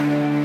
Thank you.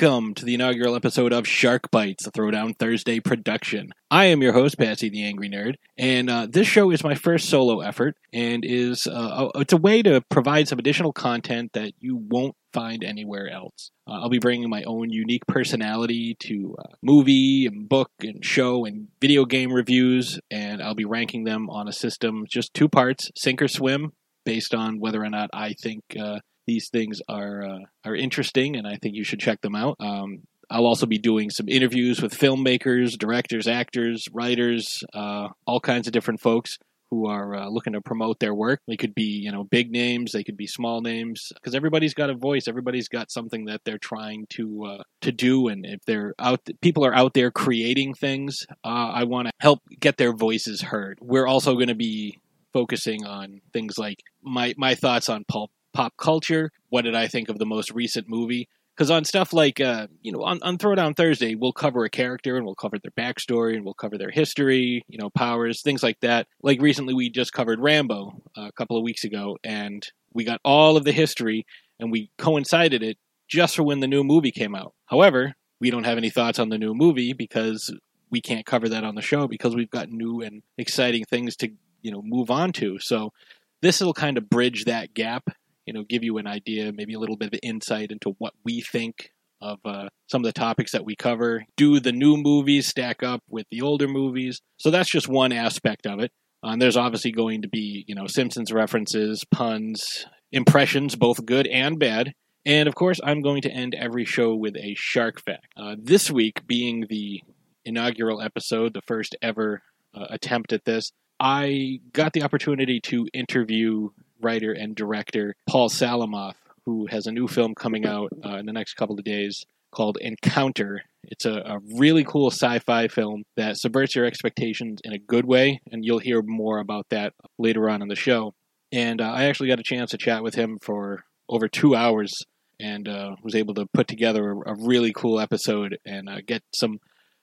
Welcome to the inaugural episode of Shark Bites, a Throwdown Thursday production. I am your host, Patsy the Angry Nerd, and uh, this show is my first solo effort, and is uh, it's a way to provide some additional content that you won't find anywhere else. Uh, I'll be bringing my own unique personality to uh, movie and book and show and video game reviews, and I'll be ranking them on a system just two parts, sink or swim, based on whether or not I think uh, these things are uh, are interesting, and I think you should check them out. Um, I'll also be doing some interviews with filmmakers, directors, actors, writers, uh, all kinds of different folks who are uh, looking to promote their work. They could be, you know, big names, they could be small names, because everybody's got a voice. Everybody's got something that they're trying to uh, to do, and if they're out, people are out there creating things. Uh, I want to help get their voices heard. We're also going to be focusing on things like my my thoughts on pulp pop culture. What did I think of the most recent movie? Because on stuff like, uh, you know, on, on Throwdown Thursday, we'll cover a character and we'll cover their backstory and we'll cover their history, you know, powers, things like that. Like recently, we just covered Rambo uh, a couple of weeks ago, and we got all of the history and we coincided it just for when the new movie came out. However, we don't have any thoughts on the new movie because we can't cover that on the show because we've got new and exciting things to, you know, move on to. So this will kind of bridge that gap you know give you an idea, maybe a little bit of insight into what we think of uh, some of the topics that we cover. Do the new movies stack up with the older movies? So that's just one aspect of it. Uh, and there's obviously going to be you know Simpsons references, puns, impressions, both good and bad. And of course, I'm going to end every show with a shark fact. Uh, this week being the inaugural episode, the first ever uh, attempt at this, I got the opportunity to interview writer and director Paul Salamoff, who has a new film coming out uh, in the next couple of days called Encounter. It's a, a really cool sci fi film that subverts your expectations in a good way, and you'll hear more about that later on in the show. And uh, I actually got a chance to chat with him for over two hours and uh, was able to put together a, a really cool episode and uh, get some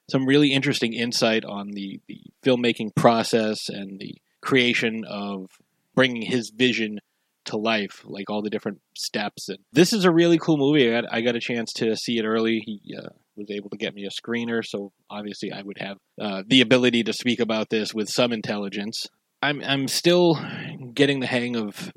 some really interesting insight on the, the filmmaking process and the creation of bringing his vision to life, like all the different steps. And this is a really cool movie. I got, I got a chance to see it early. He uh, was able to get me a screener, so obviously I would have uh, the ability to speak about this with some intelligence. I'm I'm still getting the hang of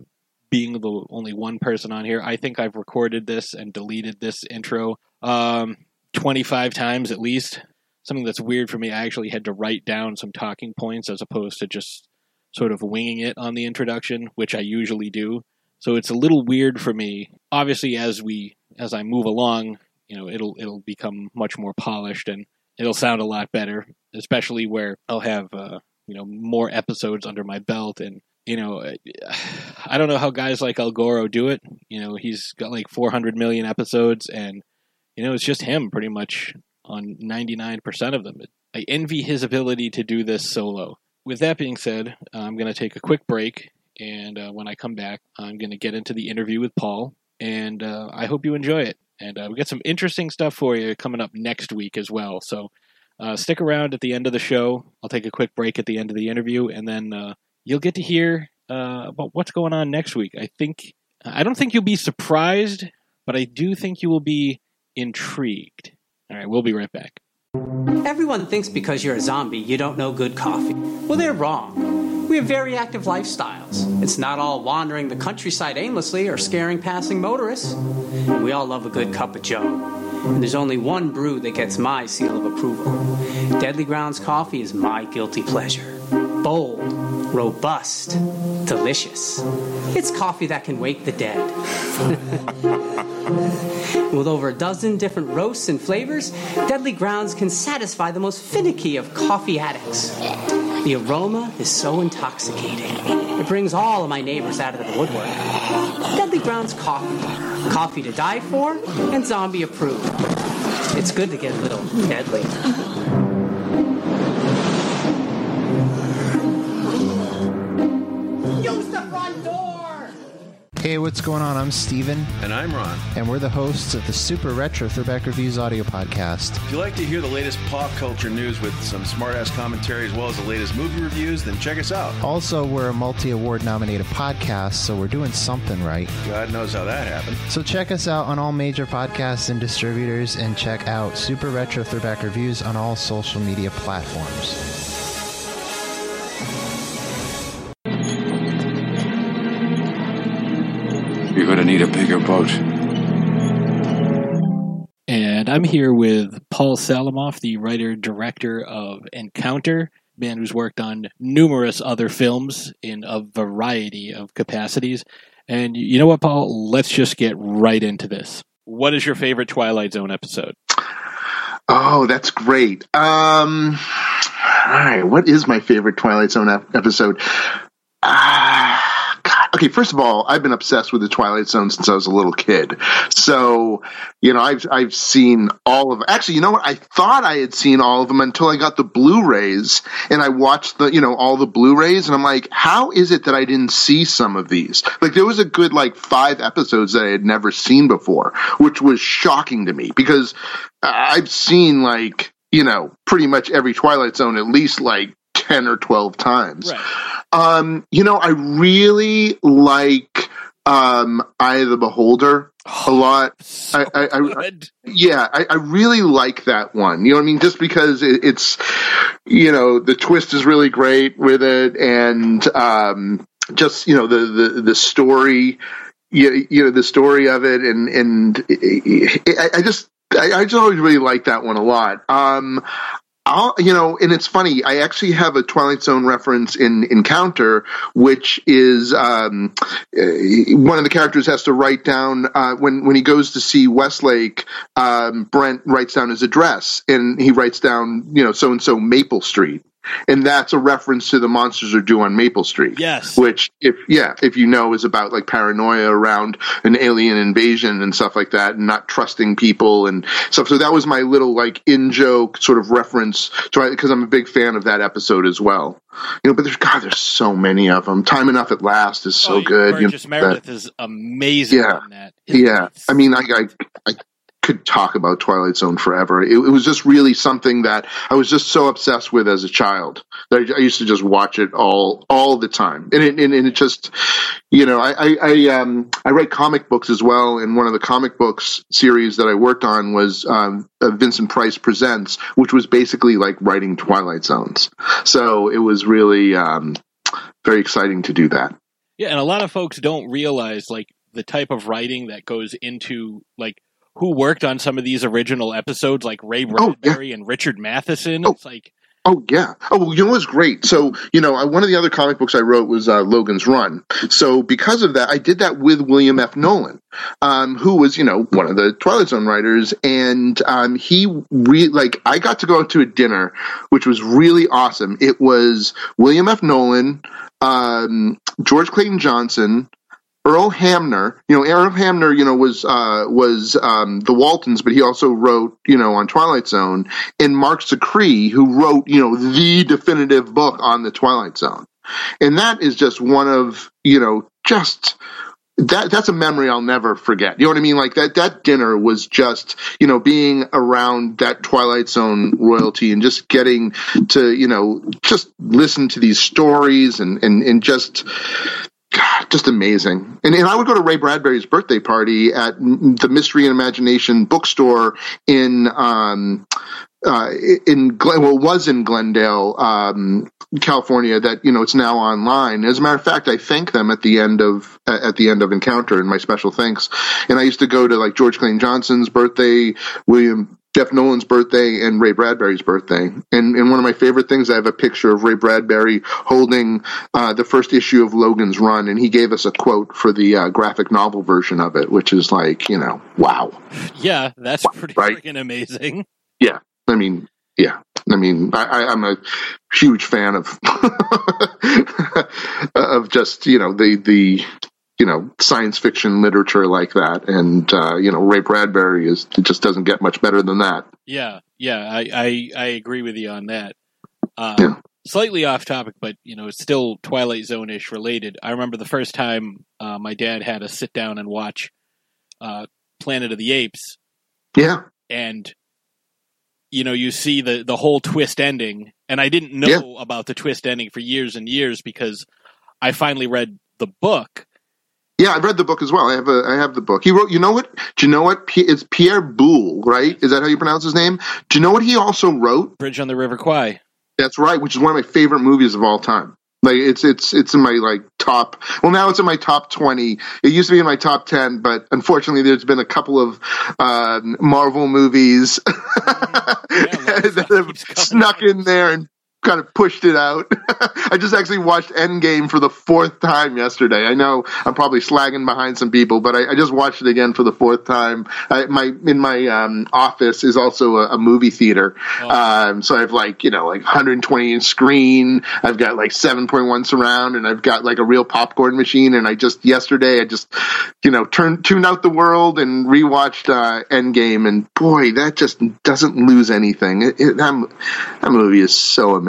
being the only one person on here. I think I've recorded this and deleted this intro um, 25 times at least. Something that's weird for me. I actually had to write down some talking points as opposed to just sort of winging it on the introduction, which I usually do. So it's a little weird for me. Obviously, as we as I move along, you know, it'll it'll become much more polished and it'll sound a lot better. Especially where I'll have uh, you know more episodes under my belt and you know, I don't know how guys like El Goro do it. You know, he's got like 400 million episodes, and you know, it's just him pretty much on 99% of them. I envy his ability to do this solo with that being said, I'm going to take a quick break. And uh, when I come back, I'm going to get into the interview with Paul. And uh, I hope you enjoy it. And uh, we got some interesting stuff for you coming up next week as well. So uh, stick around at the end of the show. I'll take a quick break at the end of the interview. And then uh, you'll get to hear uh, about what's going on next week. I think, I don't think you'll be surprised, but I do think you will be intrigued. All right, we'll be right back. Everyone thinks because you're a zombie, you don't know good coffee. Well, they're wrong. We have very active lifestyles. It's not all wandering the countryside aimlessly or scaring passing motorists. We all love a good cup of joe. And there's only one brew that gets my seal of approval. Deadly Grounds coffee is my guilty pleasure. Bold, robust, delicious. It's coffee that can wake the dead. With over a dozen different roasts and flavors, Deadly Grounds can satisfy the most finicky of coffee addicts. The aroma is so intoxicating. It brings all of my neighbors out of the woodwork. Deadly Grounds coffee. Coffee to die for and zombie approved. It's good to get a little deadly. Hey, what's going on? I'm Steven. And I'm Ron. And we're the hosts of the Super Retro Throwback Reviews audio podcast. If you like to hear the latest pop culture news with some smartass commentary as well as the latest movie reviews, then check us out. Also, we're a multi award nominated podcast, so we're doing something right. God knows how that happened. So check us out on all major podcasts and distributors, and check out Super Retro Throwback Reviews on all social media platforms. You're going to need a bigger boat. And I'm here with Paul Salamoff, the writer director of Encounter, man who's worked on numerous other films in a variety of capacities. And you know what, Paul? Let's just get right into this. What is your favorite Twilight Zone episode? Oh, that's great. Um, all right, what is my favorite Twilight Zone ep- episode? Ah. Okay, first of all, I've been obsessed with the Twilight Zone since I was a little kid. So, you know, I've I've seen all of. Actually, you know what? I thought I had seen all of them until I got the Blu-rays and I watched the, you know, all the Blu-rays, and I'm like, how is it that I didn't see some of these? Like, there was a good like five episodes that I had never seen before, which was shocking to me because I've seen like you know pretty much every Twilight Zone at least like 10 or 12 times. Right. Um, you know, I really like um, Eye of the Beholder a lot. So I, I, I, yeah, I, I really like that one. You know what I mean? Just because it, it's, you know, the twist is really great with it, and um, just you know the the the story, you, you know the story of it, and and I, I just I, I just always really like that one a lot. Um, I'll, you know, and it's funny. I actually have a Twilight Zone reference in Encounter, which is um, one of the characters has to write down uh, when when he goes to see Westlake. Um, Brent writes down his address, and he writes down, you know, so and so Maple Street. And that's a reference to the monsters are due on Maple Street. Yes. Which, if yeah, if you know, is about like paranoia around an alien invasion and stuff like that, and not trusting people and stuff. So that was my little like in joke sort of reference to because I'm a big fan of that episode as well. You know, but there's God, there's so many of them. Time enough at last is so oh, good. Burgess you know, Meredith that, is amazing yeah, yeah, I mean, I, I, I could talk about Twilight Zone forever. It, it, was just really something that I was just so obsessed with as a child that I, I used to just watch it all all the time, and it, and, and it just, you know, I I, I, um, I write comic books as well, and one of the comic books series that I worked on was um, uh, Vincent Price Presents, which was basically like writing Twilight Zones. So it was really um, very exciting to do that. Yeah, and a lot of folks don't realize like the type of writing that goes into like who worked on some of these original episodes, like Ray Bradbury oh, yeah. and Richard Matheson. Oh. It's like, oh yeah. Oh, you know what's great? So you know, one of the other comic books I wrote was uh, Logan's Run. So because of that, I did that with William F. Nolan, um, who was you know one of the Twilight Zone writers, and um, he re- like I got to go out to a dinner, which was really awesome. It was William F. Nolan, um, George Clayton Johnson. Earl Hamner, you know, Earl Hamner, you know, was uh, was um, the Waltons, but he also wrote, you know, on Twilight Zone, and Marc Zicree, who wrote, you know, the definitive book on the Twilight Zone, and that is just one of, you know, just that that's a memory I'll never forget. You know what I mean? Like that that dinner was just, you know, being around that Twilight Zone royalty and just getting to, you know, just listen to these stories and and and just God, just amazing. And, and I would go to Ray Bradbury's birthday party at the Mystery and Imagination bookstore in um, uh, in Glen, well, was in Glendale, um, California. That you know, it's now online. As a matter of fact, I thank them at the end of at the end of Encounter in my special thanks. And I used to go to like George Clayton Johnson's birthday, William F. Nolan's birthday and Ray Bradbury's birthday. And, and one of my favorite things, I have a picture of Ray Bradbury holding uh, the first issue of Logan's Run, and he gave us a quote for the uh, graphic novel version of it, which is like, you know, wow. Yeah, that's pretty Right. freaking amazing. Yeah, I mean, yeah. I mean, I, I, I'm a huge fan of of just you know the the you know science fiction literature like that, and uh, you know Ray Bradbury is it just doesn't get much better than that. Yeah, yeah, I I, I agree with you on that. Um, Yeah. slightly off topic, but you know, it's still Twilight Zone ish related. I remember the first time uh, my dad had us sit down and watch uh, Planet of the Apes, Yeah. and you know, you see the the whole twist ending, and I didn't know Yeah. about the twist ending for years and years because I finally read the book. Yeah, I've read the book as well. I have a, I have the book. He wrote. You know what? Do you know what? P- It's Pierre Boulle, right? Is that how you pronounce his name? Do you know what he also wrote? Bridge on the River Kwai. That's right, which is one of my favorite movies of all time. Like it's it's it's in my like top. Well, now it's in my top twenty. It used to be in my top ten, but unfortunately, there's been a couple of uh, Marvel movies of that have snuck in there and kind of pushed it out. I just actually watched Endgame for the fourth time yesterday. I know I'm probably slagging behind some people, but I, I just watched it again for the fourth time. I, my in my um, office is also a, a movie theater, Oh. um, so I have like you know like 120 inch screen. I've got like 7.1 surround, and I've got like a real popcorn machine. And I just yesterday I just you know turned tuned out the world and rewatched uh, Endgame, and boy, that just doesn't lose anything. It, it, that, that movie is so amazing.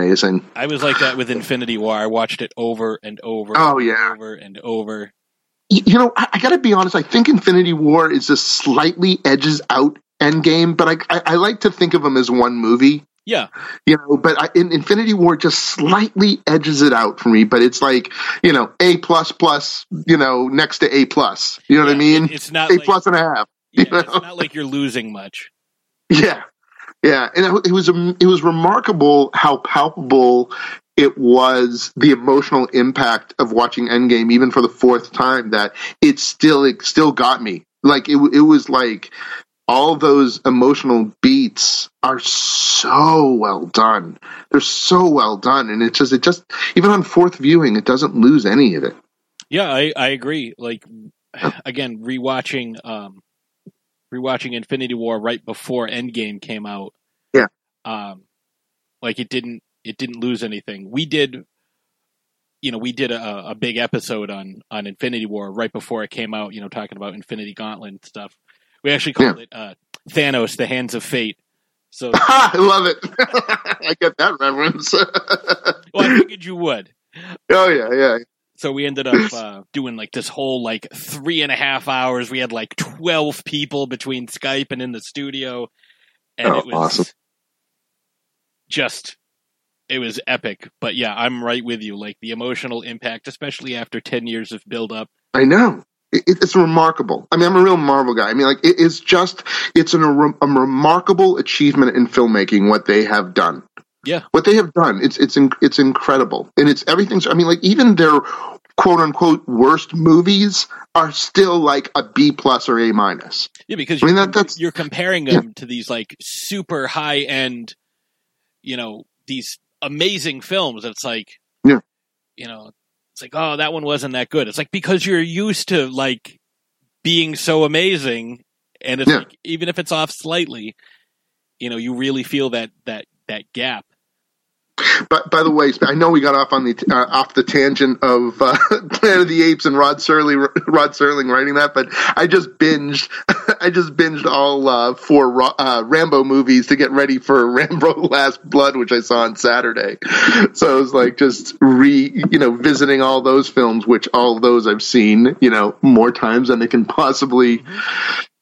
I was like that with Infinity War. I watched it over and over. Oh, and yeah. over and over. You know, I, I got to be honest. I think Infinity War is just slightly edges out Endgame, but I, I, I like to think of them as one movie. Yeah, You know, but I, in Infinity War just slightly edges it out for me. But it's like you know, A plus plus. You know, next to A plus. You know what I mean? it- it's not A like- plus and a half. yeah, you know? it's not like you're losing much. Yeah, yeah, and it, was it was remarkable how palpable it was the emotional impact of watching Endgame, even for the fourth time. That it still it still got me. Like it it was like all those emotional beats are so well done. They're so well done, and it just it just even on fourth viewing, it doesn't lose any of it. Yeah, I, I agree. Like again, rewatching um rewatching Infinity War right before Endgame came out. Yeah. Um like it didn't it didn't lose anything. We did you know, we did a, a big episode on on Infinity War right before it came out, you know, talking about Infinity Gauntlet and stuff. We actually called it uh Thanos, the Hands of Fate. So I love it. I get that reference. well, I figured you would. oh yeah, yeah. So we ended up uh, doing like this whole like three and a half hours. We had like twelve people between Skype and in the studio, and Oh, it was awesome. just it was epic. But yeah, I'm right with you. Like the emotional impact, especially after ten years of build up. I know. It's remarkable. I mean, I'm a real Marvel guy. I mean, like, it is just, it's an, a, a remarkable achievement in filmmaking what they have done. Yeah. What they have done it's it's it's incredible. And it's everything's, I mean, like, even their quote unquote worst movies are still like a B plus or A minus. Yeah, because I mean, you're, that- that's- you're comparing them to these like super high end, you know, these amazing films. It's like, Yeah. you know, it's like, oh, that one wasn't that good. It's like because you're used to like being so amazing, and it's Yeah. like even if it's off slightly, you know, you really feel that that that gap. But by the way, I know we got off on the uh, off the tangent of uh, Planet of the Apes and Rod Serling, Rod Serling writing that, but I just binged, I just binged all uh, four uh, Rambo movies to get ready for Rambo: Last Blood, which I saw on Saturday. So it was like just re, you know, visiting all those films, which all those I've seen, you know, more times than they can possibly,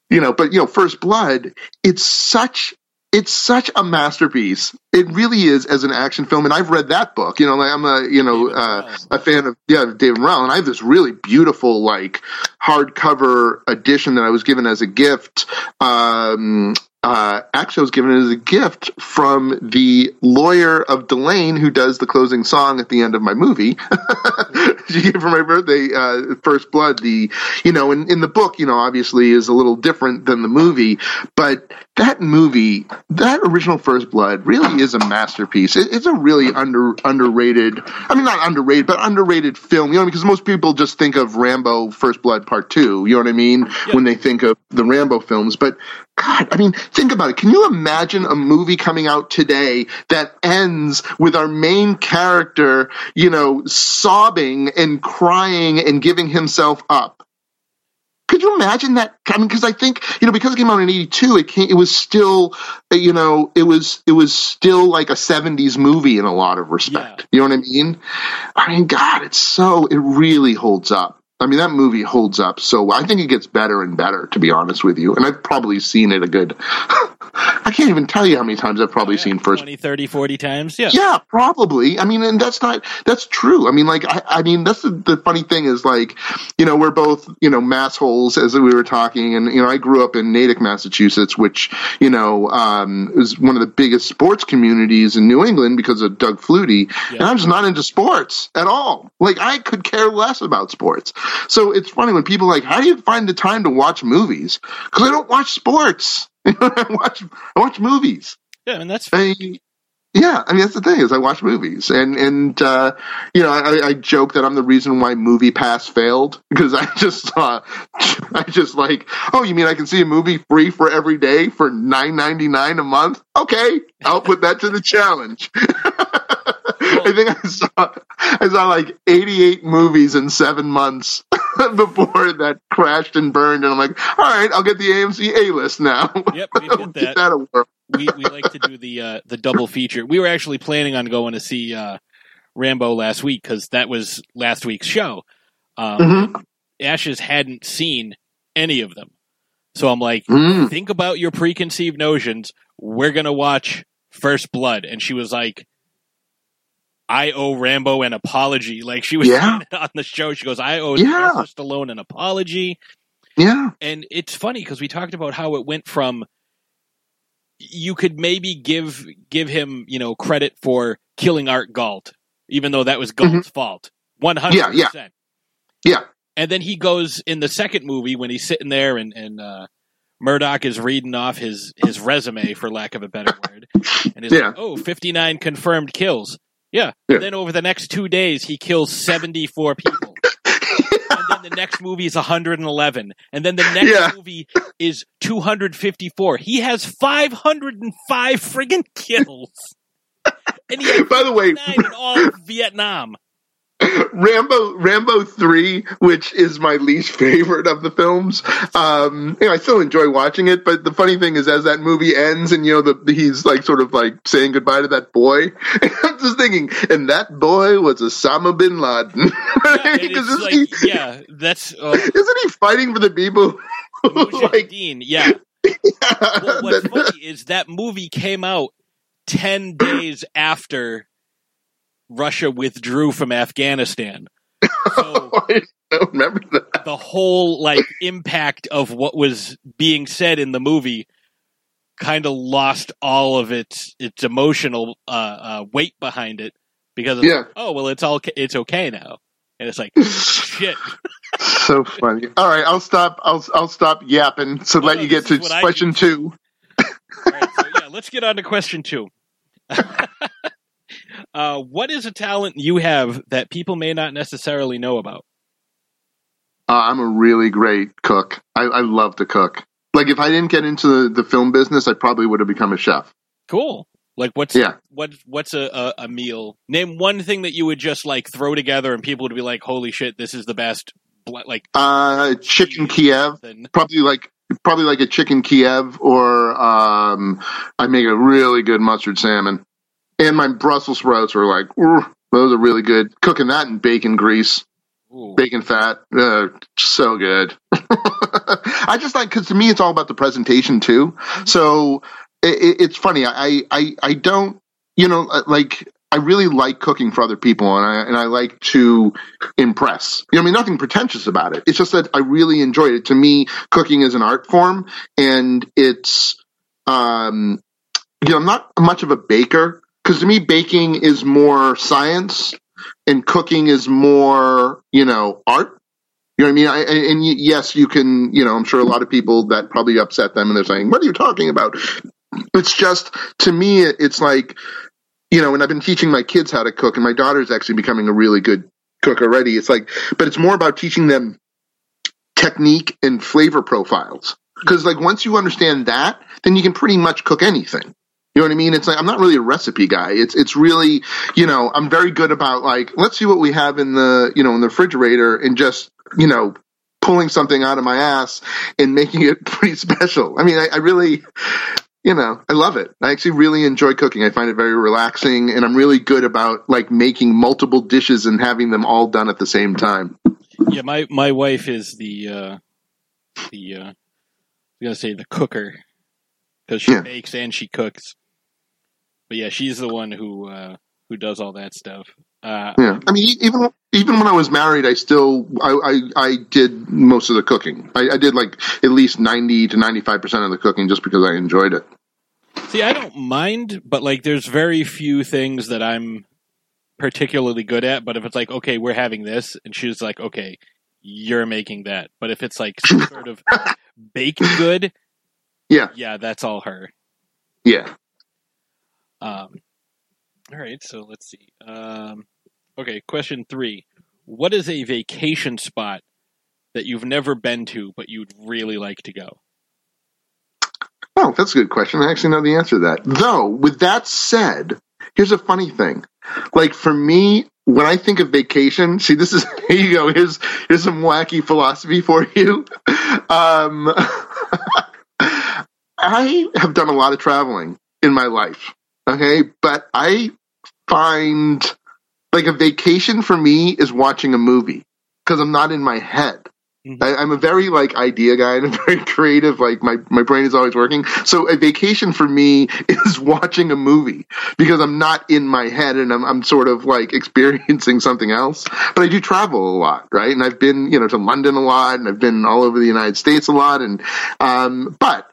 you know. But you know, First Blood, it's such it's such a masterpiece. It really is as an action film, and I've read that book. You know, like I'm a you know uh, a fan of yeah David Morrell, and I have this really beautiful like hardcover edition that I was given as a gift. Um, uh, actually, I was given it as a gift from the lawyer of Delane who does the closing song at the end of my movie. she gave it for my birthday, uh, First Blood. The you know, in, in the book, you know, obviously is a little different than the movie, but that movie, that original First Blood, really is a masterpiece. It, it's a really under underrated. I mean, not underrated, but underrated film. You know, because most people just think of Rambo: First Blood Part Two. You know what I mean when they think of the Rambo films, but. God, I mean, think about it. Can you imagine a movie coming out today that ends with our main character, you know, sobbing and crying and giving himself up? Could you imagine that? I mean, because I think you know, because it came out in '82, it came, it was still, you know, it was it was still like a '70s movie in a lot of respect. Yeah. You know what I mean? I mean, God, it's so it really holds up. I mean, that movie holds up so well. I think it gets better and better, to be honest with you. And I've probably seen it a good. I can't even tell you how many times I've probably Yeah, seen first 20, 30, 40 times. Yeah. yeah, probably. I mean, and that's not that's true. I mean, like I, I mean, that's the, the funny thing is like, you know, we're both you know massholes as we were talking, and you know, I grew up in Natick, Massachusetts, which you know um, is one of the biggest sports communities in New England because of Doug Flutie, and I'm just not into sports at all. Like I could care less about sports. So it's funny when people are like, how do you find the time to watch movies? Because I don't watch sports. I watch I watch movies. Yeah, and that's I, yeah, I mean that's the thing is I watch movies and and uh, you know I, I joke that I'm the reason why Movie Pass failed because I just uh, I just like oh you mean I can see a movie free for every day for nine ninety nine a month? Okay, I'll put that to the challenge. I think I saw I saw like 88 movies in seven months before that crashed and burned, and I'm like, all right, I'll get the AMC A list now. Yep, we did that. that we we like to do the uh, the double feature. We were actually planning on going to see uh, Rambo last week because that was last week's show. Um, Mhm. Ashes hadn't seen any of them, so I'm like, Mm. think about your preconceived notions. We're gonna watch First Blood, and she was like, "I owe Rambo an apology." Like she was Yeah. on the show. She goes, "I owe Yeah. Sylvester Stallone an apology." Yeah. and it's funny because we talked about how it went from you could maybe give give him you know credit for killing Art Galt, even though that was Galt's fault, one hundred Mm-hmm. Yeah, yeah. percent. Yeah. And then he goes in the second movie when he's sitting there and and uh, Murdock is reading off his his resume for lack of a better word, and he's Yeah. like, "Oh, 59 confirmed kills." Yeah. Yeah. And then over the next two days, he kills seventy four people. and then the next movie is 111 and then the next Yeah. movie is 254 he has 505 friggin kills and he By the way, 59 in all of vietnam Rambo Rambo three, which is my least favorite of the films. Um, you know, I still enjoy watching it, but the funny thing is, as that movie ends, and you know, the, he's like sort of like saying goodbye to that boy. I'm just thinking, and that boy was Osama bin Laden. yeah, and Because isn't, like, yeah that's uh, he, isn't he fighting for the people? who, like, Mujahideen, yeah well, what's that- funny is that movie came out 10 days after russia withdrew from afghanistan so I don't remember that. the whole like impact of what was being said in the movie kind of lost all of its its emotional uh, uh, weight behind it because Yeah. like, oh well it's all it's okay now and it's like shit so funny. All right, I'll stop. I'll I'll stop yapping. So let no, you get to question two. all right, so yeah let's get on to question two uh, what is a talent you have that people may not necessarily know about Uh, I'm a really great cook. I, I love to cook. Like if I didn't get into the, the film business, I probably would have become a chef. cool like what's Yeah. what what's a, a, a meal name one thing that you would just like throw together and people would be like holy shit this is the best like Uh, chicken Kiev, something. probably like probably like a chicken Kiev, or um, I make a really good mustard salmon. And my Brussels sprouts are like, those are really good. Cooking that in bacon grease. Ooh. bacon fat uh, so good i just like because to me it's all about the presentation too so it, it, it's funny I, I i don't you know uh, like i really like cooking for other people and i and i like to impress you know i mean nothing pretentious about it it's just that i really enjoy it to me cooking is an art form and it's um you know i'm not much of a baker because to me baking is more science and cooking is more, you know, art. You know what I mean? I, and yes, you can, you know, I'm sure a lot of people that probably upset them and they're saying, what are you talking about? It's just, to me, it's like, you know, and I've been teaching my kids how to cook and my daughter's actually becoming a really good cook already. It's like, but it's more about teaching them technique and flavor profiles. Because like once you understand that, then you can pretty much cook anything. You know what I mean? It's like I'm not really a recipe guy. It's it's really, you know, I'm very good about like let's see what we have in the, you know, in the refrigerator and just, you know, pulling something out of my ass and making it pretty special. I mean, I, I really, you know, I love it. I actually really enjoy cooking. I find it very relaxing, and I'm really good about like making multiple dishes and having them all done at the same time. Yeah, my my wife is the uh, the uh, I gonna say the cooker because she Yeah. bakes and she cooks. But yeah, she's the one who uh, who does all that stuff. Uh, Yeah, I mean, even even when I was married, I still I I, I did most of the cooking. I, I did like at least ninety to ninety five percent of the cooking just because I enjoyed it. See, I don't mind, but like, there's very few things that I'm particularly good at. But if it's like, okay, we're having this, and she's like, okay, you're making that. But if it's like some sort of baked good, Yeah. yeah, that's all her. Yeah. Um, all right, so let's see. Um, okay, question three: What is a vacation spot that you've never been to but you'd really like to go? Oh, that's a good question. I actually know the answer to that. Though, with that said, here's a funny thing. Like for me, when I think of vacation, see, this is here you go. Here's here's some wacky philosophy for you. Um, I have done a lot of traveling in my life. Okay, but I find like a vacation for me is watching a movie because I'm not in my head. Mhm. I, I'm a very like idea guy and I'm very creative. Like my, my brain is always working. So a vacation for me is watching a movie because I'm not in my head and I'm, I'm sort of like experiencing something else. But I do travel a lot, right? And I've been, you know, to London a lot and I've been all over the United States a lot. And, um, but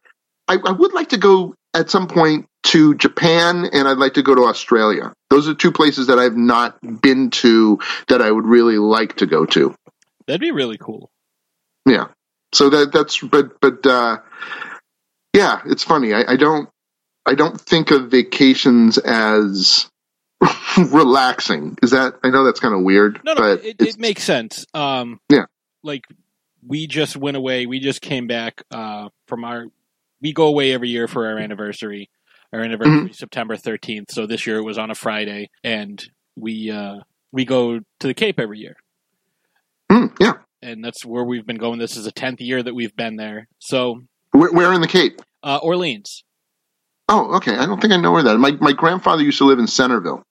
I, I would like to go at some point to Japan and I'd like to go to Australia. Those are two places that I've not been to that I would really like to go to. That'd be really cool. Yeah. So that that's but but uh yeah, it's funny. I, I don't I don't think of vacations as relaxing. Is that I know that's kind of weird, No, no, but it, it makes sense. Um, Yeah. like we just went away. We just came back uh, from our. We go away every year for our anniversary. Our anniversary Mm-hmm. September thirteenth. So this year it was on a Friday, and we uh, we go to the Cape every year, Mm, yeah. and that's where we've been going. This is the tenth year that we've been there. So Where, where in the Cape? uh, Orleans. Oh, okay. I don't think I know where that. My my grandfather used to live in Centerville.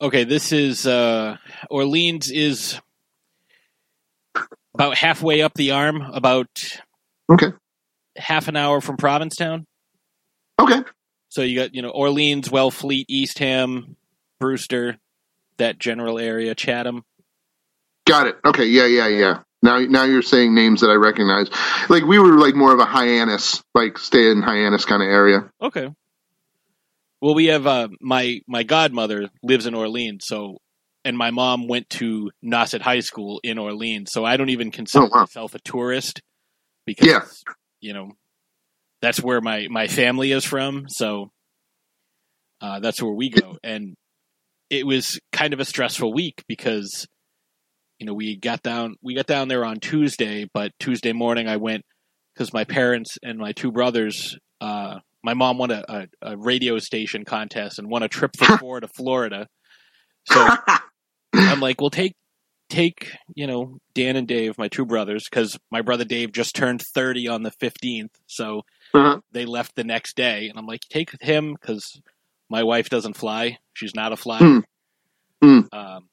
Okay, this is uh, Orleans is about halfway up the arm, about Okay. Half an hour from Provincetown. Okay. So you got you know Orleans, Wellfleet, Eastham, Brewster, that general area, Chatham. Got it. Okay. Yeah, yeah, yeah. Now now you're saying names that I recognize. Like we were like more of a Hyannis, like stay in Hyannis kind of area. Okay. Well, we have uh, my my godmother lives in Orleans, so and my mom went to Nauset High School in Orleans, so I don't even consider Oh, wow. myself a tourist because Yeah. You know that's where my my family is from. So uh, that's where we go, and it was kind of a stressful week because you know we got down we got down there on Tuesday, but Tuesday morning I went because my parents and my two brothers. Uh, my mom won a, a, a radio station contest and won a trip for four to Florida. So I'm like, well, take take you know Dan and Dave, my two brothers, because my brother Dave just turned 30 on the 15th, so Uh-huh. they left the next day, and I'm like, take him because my wife doesn't fly; she's not a flyer. Hmm. Hmm. Um,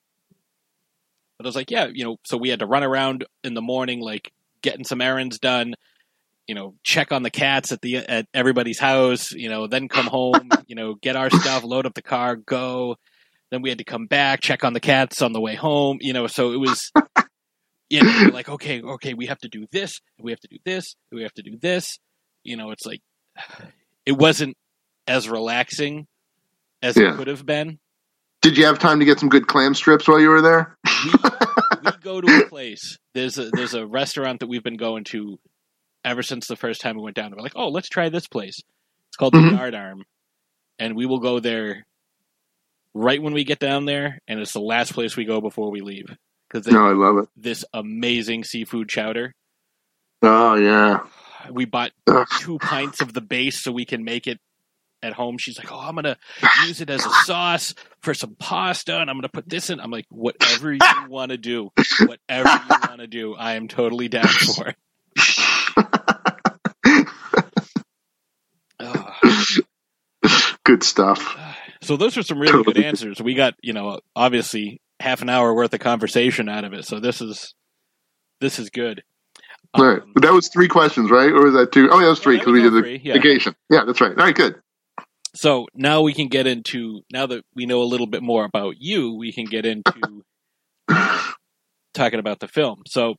but I was like, yeah, you know, so we had to run around in the morning, like getting some errands done. You know, check on the cats at the at everybody's house. You know, then come home. you know, get our stuff, load up the car, go. Then we had to come back, check on the cats on the way home. You know, so it was. You know, like, okay, okay, we have to do this, we have to do this, we have to do this. You know, it's like it wasn't as relaxing as Yeah. it could have been. Did you have time to get some good clam strips while you were there? we, we go to a place. There's a there's a restaurant that we've been going to ever since the first time we went down. We're like, oh, let's try this place. It's called Mhm. the Yard Arm, and we will go there right when we get down there, and it's the last place we go before we leave because they No, I love it. this amazing seafood chowder. Oh yeah. We bought Ugh. two pints of the base so we can make it at home. She's like, "Oh, I'm gonna use it as a sauce for some pasta, and I'm gonna put this in." I'm like, "Whatever you want to do, whatever you want to do, I am totally down for." Ugh. Good stuff. So those are some really good answers. We got, you know, obviously half an hour worth of conversation out of it. So this is this is good. All right. Um, But that was three questions, right? Or was that two? Oh, yeah, that was three because we did the three, yeah. vacation. Yeah, that's right. All right, good. so now we can get into now that we know a little bit more about you, we can get into talking about the film. So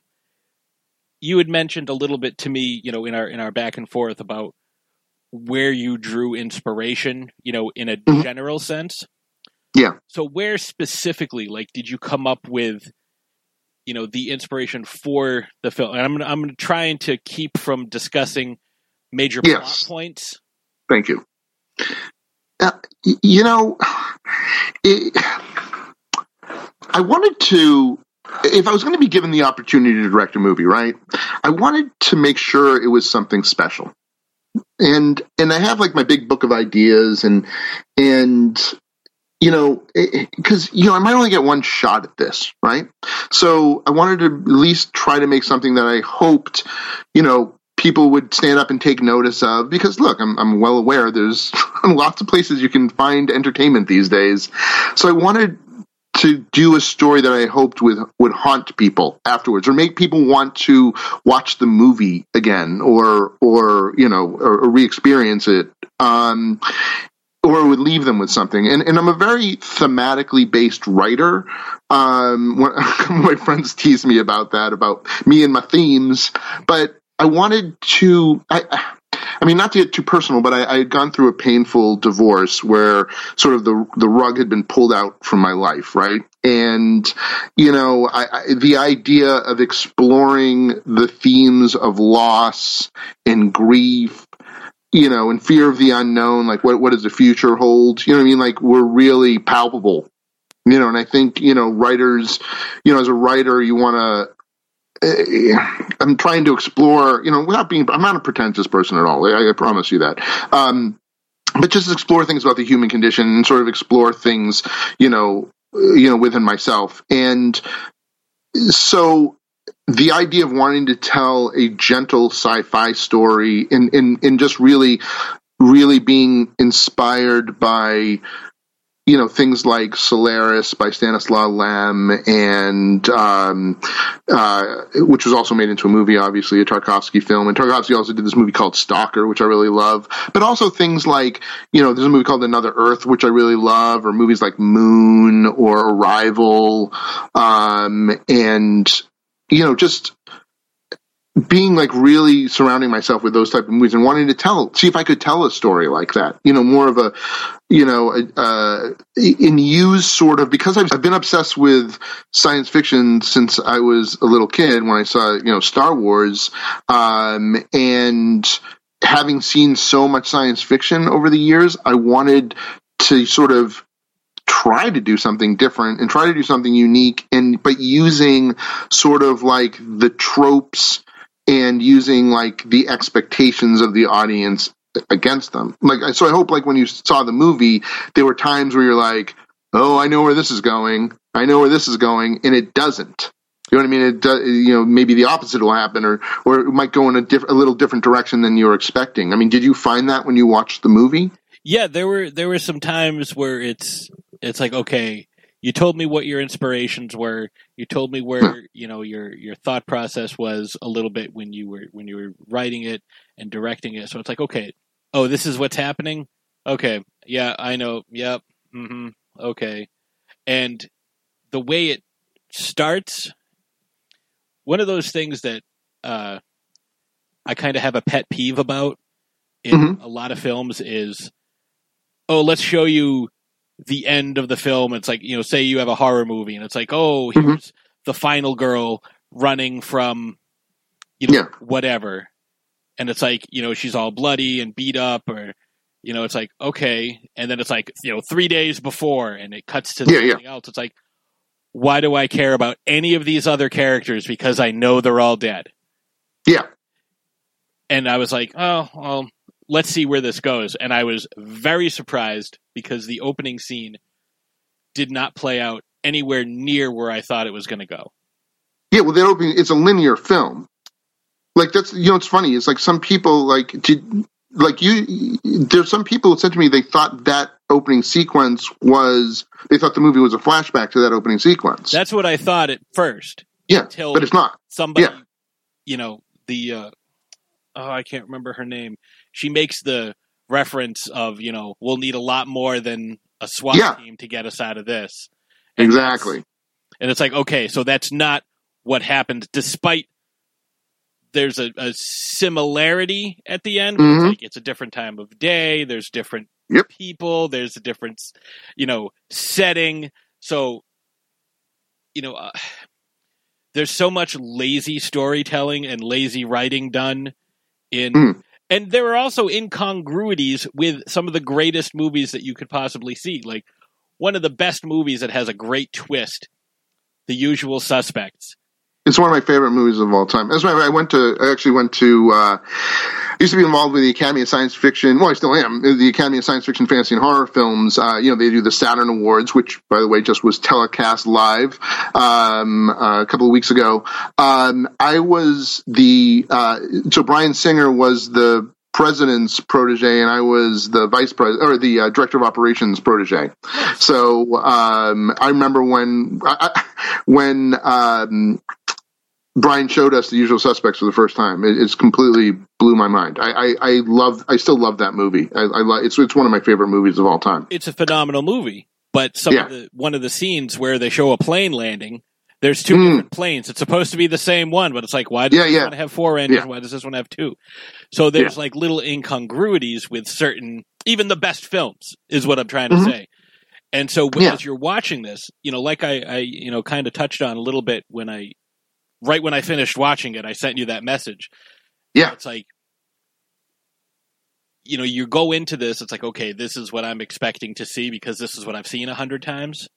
you had mentioned a little bit to me, you know, in our in our back and forth about where you drew inspiration, you know, in a Mhm. general sense. Yeah. So where specifically, like, did you come up with, you know, the inspiration for the film? And I'm gonna, I'm trying to keep from discussing major Yes. plot points. Thank you. Uh, you know, it, I wanted to, if I was going to be given the opportunity to direct a movie, right? I wanted to make sure it was something special. And and I have like my big book of ideas and and you know because you know I might only get one shot at this, right? So I wanted to at least try to make something that I hoped, you know, people would stand up and take notice of because look i'm, I'm well aware there's lots of places you can find entertainment these days so i wanted to do a story that i hoped would would haunt people afterwards or make people want to watch the movie again or or you know or, or re-experience it um or would leave them with something. And, and I'm a very thematically based writer. Um, my friends tease me about that, about me and my themes. But I wanted to, I, I mean, not to get too personal, but I, I had gone through a painful divorce where sort of the the rug had been pulled out from my life, right? And you know, I, I, the idea of exploring the themes of loss and grief you know, and fear of the unknown, like what what does the future hold? You know what I mean? Like we're really palpable. You know, and I think, you know, writers, you know, as a writer, you want to I'm trying to explore, you know, without being I'm not a pretentious person at all. I, I promise you that. Um but just explore things about the human condition and sort of explore things, you know, you know, within myself. And so the idea of wanting to tell a gentle sci-fi story and in, in just really really being inspired by you know things like Solaris by Stanislaw Lem and um, uh, which was also made into a movie, obviously a Tarkovsky film. And Tarkovsky also did this movie called Stalker, which I really love. But also things like you know there's a movie called Another Earth, which I really love, or movies like Moon or Arrival, um, and you know just being like really surrounding myself with those type of movies and wanting to tell see if i could tell a story like that. You know more of a you know uh in use sort of because I've, I've been obsessed with science fiction since i was a little kid when i saw you know star wars um and having seen so much science fiction over the years i wanted to sort of try to do something different and try to do something unique and but using sort of like the tropes and using like the expectations of the audience against them like so i hope like when you saw the movie there were times where you're like oh i know where this is going i know where this is going and it doesn't you know what I mean? It does, you know, maybe the opposite will happen, or or it might go in a, diff- a little different direction than you were expecting. I mean, did you find that when you watched the movie? Yeah, there were there were some times where it's it's like okay, you told me what your inspirations were. You told me where you know your your thought process was a little bit when you were when you were writing it and directing it. So it's like okay, oh, this is what's happening. Okay, yeah, I know. Yep. Mm-hmm. Okay, and the way it starts, one of those things that uh, I kind of have a pet peeve about in Mhm. a lot of films is, oh, let's show you the end of the film. It's like you know, say you have a horror movie, and it's like, oh, Mhm. here's the final girl running from, you know, Yeah. whatever, and it's like you know she's all bloody and beat up, or you know, it's like okay, and then it's like you know three days before, and it cuts to Yeah, yeah. something else. It's like, why do I care about any of these other characters because I know they're all dead? Yeah, and I was like, oh, well, let's see where this goes. And I was very surprised because the opening scene did not play out anywhere near where I thought it was going to go. Yeah, well, that opening it's a linear film. Like that's you know it's funny. It's like some people like did like you. There's some people who said to me they thought that opening sequence was they thought the movie was a flashback to that opening sequence. That's what I thought at first. yeah, until but it's not. Somebody, Yeah. you know, the uh, oh, I can't remember her name. She makes the reference of you know we'll need a lot more than a SWAT Yeah. team to get us out of this. And Exactly. and it's like okay so that's not what happened despite there's a, a similarity at the end where it's like it's a different time of day there's different Yep. people there's a different you know setting so you know uh, there's so much lazy storytelling and lazy writing done in Mm. And there are also incongruities with some of the greatest movies that you could possibly see. Like one of the best movies that has a great twist the usual suspects It's one of my favorite movies of all time. As a matter I went to, I actually went to, uh, I used to be involved with the Academy of Science Fiction. Well, I still am. The Academy of Science Fiction, Fantasy, and Horror Films. Uh, you know, they do the Saturn Awards, which, by the way, just was telecast live um, uh, a couple of weeks ago. Um, I was the, uh, so Bryan Singer was the president's protege, and I was the vice president or the uh, director of operations protege. So um, I remember when I, I- when um, Bryan showed us the usual suspects for the first time. It, it's completely blew my mind. I, I, I love I still love that movie. I, I love it's it's one of my favorite movies of all time. it's a phenomenal movie but some Yeah. of the one of the scenes where they show a plane landing there's two Mm. different planes it's supposed to be the same one but it's like why does Yeah, this yeah. one have four engines why does this one have two so there's like little incongruities with certain even the best films is what i'm trying to Mhm. say and so as you're watching this you know like i i you know kind of touched on a little bit when i right when i finished watching it i sent you that message Yeah. it's like you know you go into this it's like okay this is what i'm expecting to see because this is what i've seen a hundred times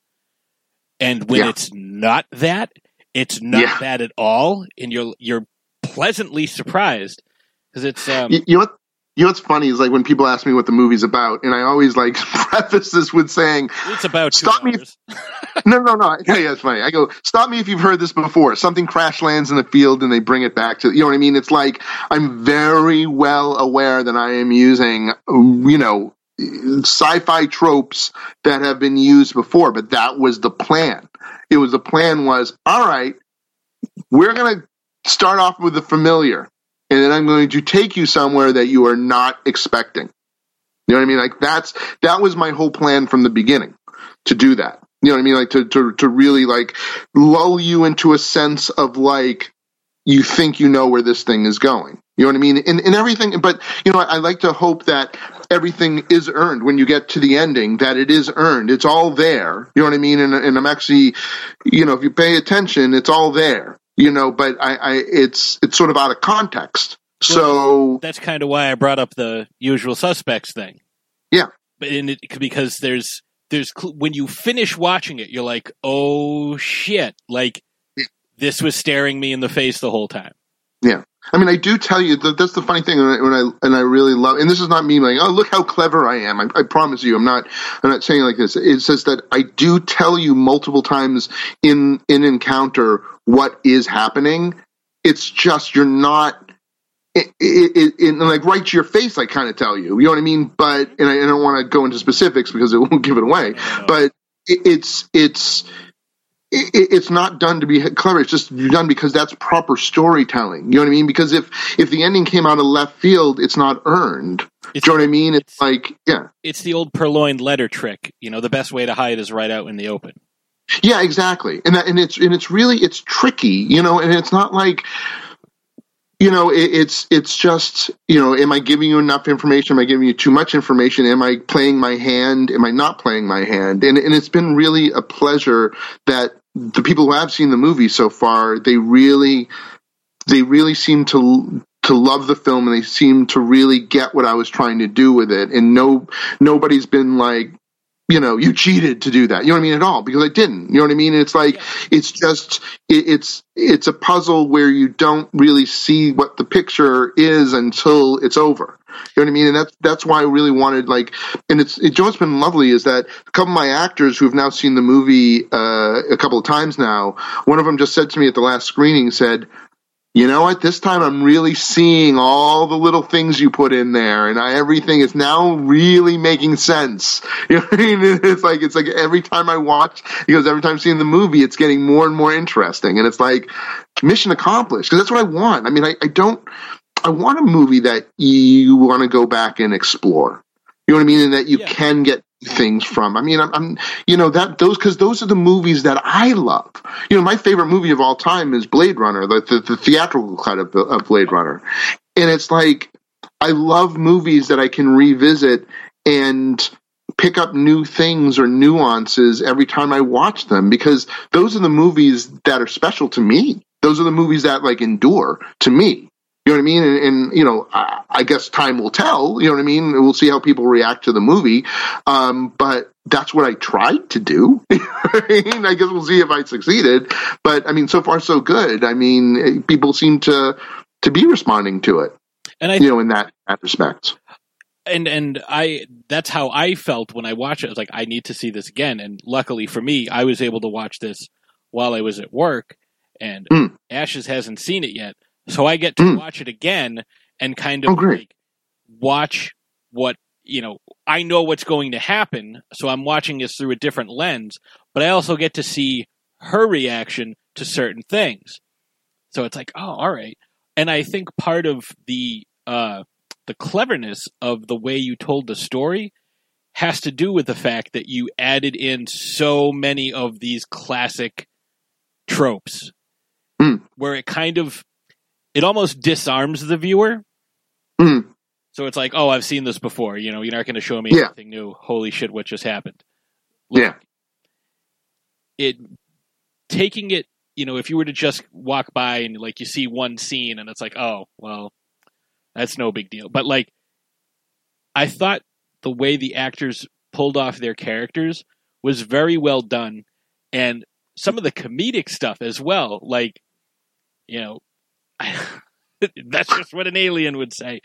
and when Yeah. it's not that it's not Yeah. that at all and you're you're pleasantly surprised because it's um You, you know what? You know what's funny is like when people ask me what the movie's about, and I always like preface this with saying, it's about Stop me-. "No, no, no." Yeah, yeah, it's funny. I go, "Stop me if you've heard this before." Something crash lands in the field, and they bring it back to you know what I mean. It's like I'm very well aware that I am using you know sci-fi tropes that have been used before, but that was the plan. It was the plan was all right. We're gonna start off with the familiar, and then I'm going to take you somewhere that you are not expecting. You know what I mean? Like that's that was my whole plan from the beginning to do that. You know what I mean? Like to to to really like lull you into a sense of like you think you know where this thing is going. You know what I mean? And, and everything, but you know, I, I like to hope that everything is earned when you get to the ending, that it is earned. It's all there. You know what I mean? And, and I'm actually, you know, if you pay attention, it's all there. You know, but I, I it's it's sort of out of context. So that's kind of why i brought up the usual suspects thing Yeah. but in it because there's there's when you finish watching it you're like oh shit like Yeah. this was staring me in the face the whole time I mean, I do tell you that that's the funny thing, and I, when I and I really love, and this is not me like, oh, look how clever I am. I, I promise you, I'm not. I'm not saying like this. It says that I do tell you multiple times in in encounter what is happening. It's just you're not. It, it, it, it, like right to your face, I kind of tell you. You know what I mean? But and I, I don't want to go into specifics because it won't give it away. But it, it's it's it, it's not done to be clever. It's just done because that's proper storytelling. You know what I mean? Because if if the ending came out of left field, it's not earned. it's, Do you know what I mean? It's it's- like yeah, it's the old purloined letter trick you know the best way to hide is right out in the open yeah, exactly. And that and it's and it's really it's tricky. You know, and it's not like. You know, it, it's it's just you know, am I giving you enough information? Am I giving you too much information? Am I playing my hand? Am I not playing my hand? And and it's been really a pleasure that the people who have seen the movie so far, they really they really seem to to love the film and they seem to really get what I was trying to do with it. And no nobody's been like, you know, you cheated to do that. You know what I mean at all because I didn't. You know what I mean? It's like it's just it, it's it's a puzzle where you don't really see what the picture is until it's over. You know what I mean? And that's that's why I really wanted like, and it's it, what's been lovely is that a couple of my actors who have now seen the movie uh, a couple of times now. One of them just said to me at the last screening, said, "You know what? This time I'm really seeing all the little things you put in there, and I, everything is now really making sense." You know what I mean? It's like it's like every time I watch, because every time I'm seeing the movie, it's getting more and more interesting, and it's like mission accomplished because that's what I want. I mean, I, I don't. I want a movie that you want to go back and explore. You know what I mean, and that you Yeah. can get things from. I mean, I'm, I'm you know that those because those are the movies that I love. You know, my favorite movie of all time is Blade Runner, the the, the theatrical cut of, of Blade Runner, and it's like I love movies that I can revisit and pick up new things or nuances every time I watch them because those are the movies that are special to me. Those are the movies that like endure to me. You know what I mean? And, and you know, I, I guess time will tell. You know what I mean? We'll see how people react to the movie. Um, but that's what I tried to do. I mean, I guess we'll see if I succeeded. But I mean, so far so good. I mean, eh, people seem to to be responding to it. And I You know, in that, that respect. and and I that's how I felt when I watched it. I was like, I need to see this again. And luckily for me, I was able to watch this while I was at work, and Mm. Ashes hasn't seen it yet, so I get to Mm. watch it again and kind of Oh, like watch what you know. I know what's going to happen, so I'm watching this through a different lens. But I also get to see her reaction to certain things. So it's like, oh, all right. And I think part of the uh, the cleverness of the way you told the story has to do with the fact that you added in so many of these classic tropes Mm. where it kind of it almost disarms the viewer Mm. so it's like oh i've seen this before you know you're not going to show me Yeah. anything new holy shit what just happened Yeah. it taking it you know if you were to just walk by and like you see one scene and it's like oh well that's no big deal but like i thought the way the actors pulled off their characters was very well done and some of the comedic stuff as well like you know that's just what an alien would say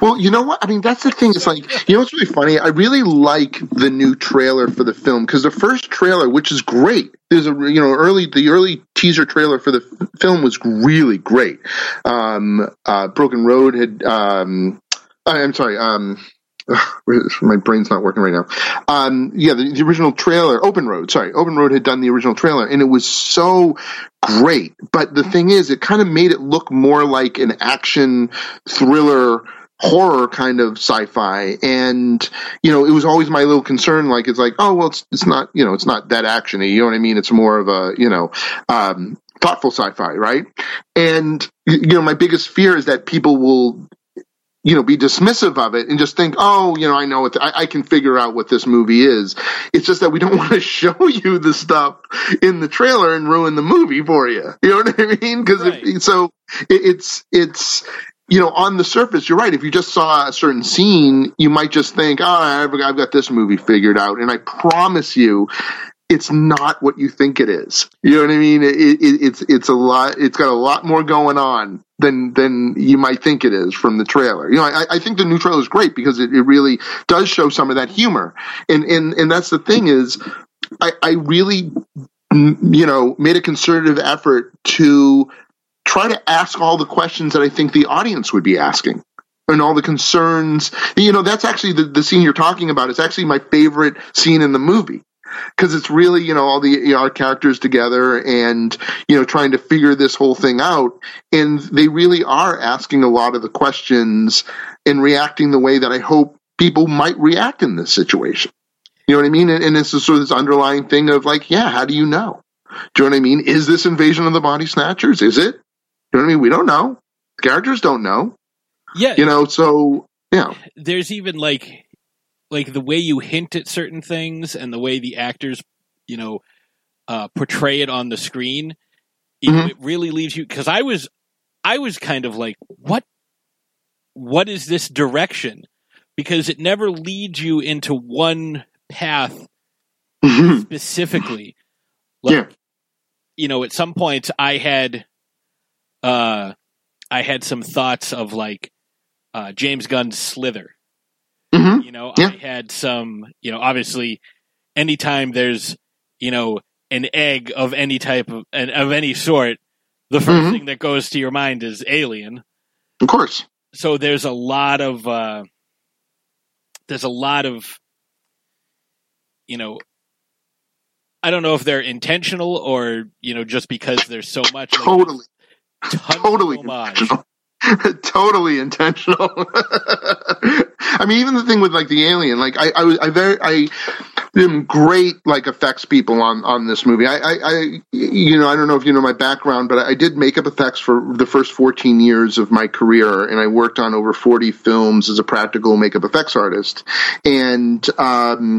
Well, you know what? I mean, that's the thing. It's like, you know what's really funny? I really like the new trailer for the film because the first trailer, which is great, there's a you know early the early teaser trailer for the f- film was really great. Um, uh, Broken Road had. Um, I- I'm sorry. Um, my brain's not working right now. Um, yeah, the, the original trailer, Open Road. Sorry, Open Road had done the original trailer, and it was so great. But the thing is, it kind of made it look more like an action thriller horror kind of sci-fi and you know it was always my little concern like it's like oh well it's, it's not you know it's not that actiony you know what i mean it's more of a you know um thoughtful sci-fi right and you know my biggest fear is that people will you know be dismissive of it and just think oh you know i know it I, I can figure out what this movie is it's just that we don't want to show you the stuff in the trailer and ruin the movie for you you know what i mean because Right. so it, it's it's you know, on the surface, you're right. If you just saw a certain scene, you might just think, oh, I've, I've got this movie figured out. And I promise you, it's not what you think it is. You know what I mean? It, it, it's, it's a lot, it's got a lot more going on than, than you might think it is from the trailer. You know, I, I think the new trailer is great because it, it really does show some of that humor. And, and, and that's the thing is, I, I really, you know, made a concerted effort to try to ask all the questions that I think the audience would be asking and all the concerns. You know, that's actually the, the scene you're talking about. It's actually my favorite scene in the movie because it's really, you know, all the our characters together and, you know, trying to figure this whole thing out. And they really are asking a lot of the questions and reacting the way that I hope people might react in this situation. You know what I mean? And, and it's sort of this underlying thing of like, yeah, how do you know? Do you know what I mean? Is this invasion of the body snatchers? Is it? You know what I mean? We don't know. The characters don't know. yeah You know, so yeah. there's even like like the way you hint at certain things and the way the actors you know uh portray it on the screen know, Mhm. it really leaves you because i was i was kind of like what what is this direction because it never leads you into one path Mhm. specifically like Yeah. you know at some points i had uh i had some thoughts of like uh, James Gunn's Slither. Mhm. You know, Yeah. I had some. You know, obviously, anytime there's you know an egg of any type of of any sort, the 1st Mhm. thing that goes to your mind is Alien. Of course. So there's a lot of uh, there's a lot of you know. I don't know if they're intentional or you know just because there's so much like, Totally. totally homage. intentional. totally intentional. I mean, even the thing with like the alien, like I, I, was- I very, I am great like effects people on on this movie. I, I, I, you know, I don't know if you know my background, but I did makeup effects for the first 14 years of my career, and I worked on over 40 films as a practical makeup effects artist, and. um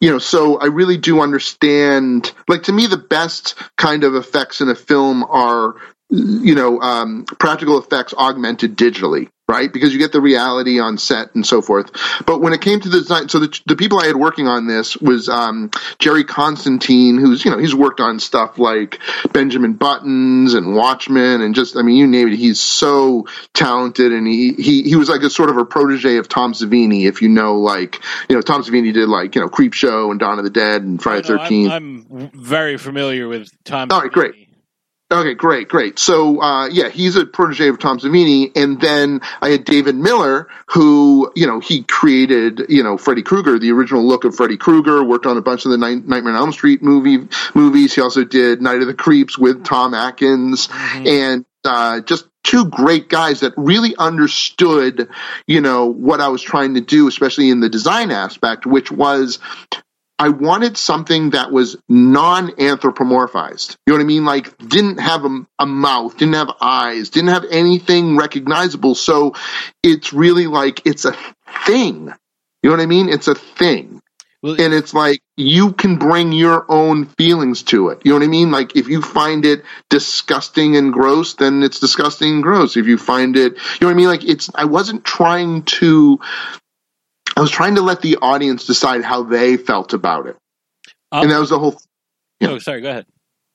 you know, so I really do understand. Like to me, the best kind of effects in a film are, you know, um, practical effects augmented digitally, right? Because you get the reality on set and so forth. But when it came to the design, so the, the people I had working on this was um, Jerry Constantine, who's you know he's worked on stuff like Benjamin Buttons and Watchmen, and just I mean you name it. He's so talented, and he he he was like a sort of a protege of Tom Savini, if you know like you know Tom Savini did like you know Creepshow and Dawn of the Dead and Friday No, the Thirteenth. I'm, I'm very familiar with Tom. All right, great. Okay, great, great. So, uh, yeah, he's a protege of Tom Savini, and then I had David Miller, who, you know, he created, you know, Freddy Krueger, the original look of Freddy Krueger. Worked on a bunch of the Night- Nightmare on Elm Street movie movies. He also did Night of the Creeps with Tom Atkins, and uh, just two great guys that really understood, you know, what I was trying to do, especially in the design aspect, which was I wanted something that was non anthropomorphized. You know what I mean? Like, didn't have a, a mouth, didn't have eyes, didn't have anything recognizable. So it's really like it's a thing. You know what I mean? It's a thing. Well, And it's like you can bring your own feelings to it. You know what I mean? Like if you find it disgusting and gross, then it's disgusting and gross. If you find it, you know what I mean? Like it's, I wasn't trying to, I was trying to let the audience decide how they felt about it. And that was the whole, yeah. oh, sorry. Go ahead.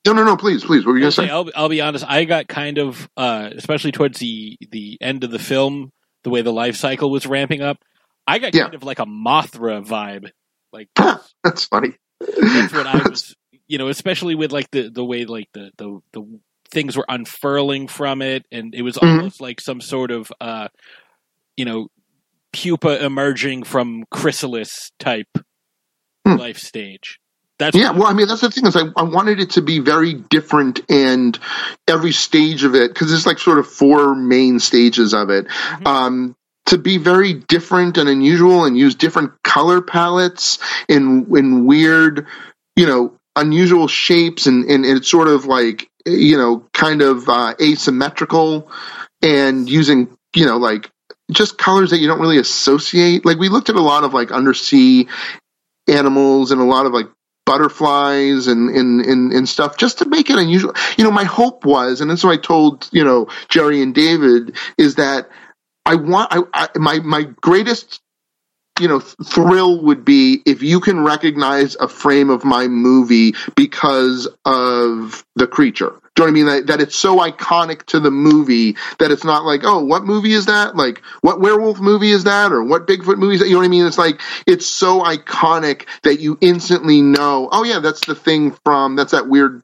no, no, no, please, please. What were you going to say? I'll, I'll be honest. I got kind of, uh, especially towards the the end of the film, the way the life cycle was ramping up. I got Yeah. kind of like a Mothra vibe. Like That's funny. that's what I was, you know, especially with like the the way like the the the things were unfurling from it, and it was Mhm. almost like some sort of, uh, you know, pupa emerging from chrysalis type Hmm. life stage. That's Yeah, well, I mean, that's the thing is, I, I wanted it to be very different, and every stage of it, because there's like sort of four main stages of it, Mhm. um, to be very different and unusual, and use different color palettes in in weird, you know, unusual shapes, and and it's sort of like you know, kind of uh, asymmetrical, and using you know like just colors that you don't really associate. Like we looked at a lot of like undersea animals and a lot of like butterflies and, and, and, and stuff just to make it unusual. You know, my hope was, and that's what I told, you know, Jerry and David is that I want, I, I my, my greatest, you know, thrill would be if you can recognize a frame of my movie because of the creature. Do you know what I mean? That, that it's so iconic to the movie that it's not like, oh, what movie is that? Like, what werewolf movie is that? Or what Bigfoot movie is that? You know what I mean? It's like, it's so iconic that you instantly know, oh, yeah, that's the thing from, that's that weird,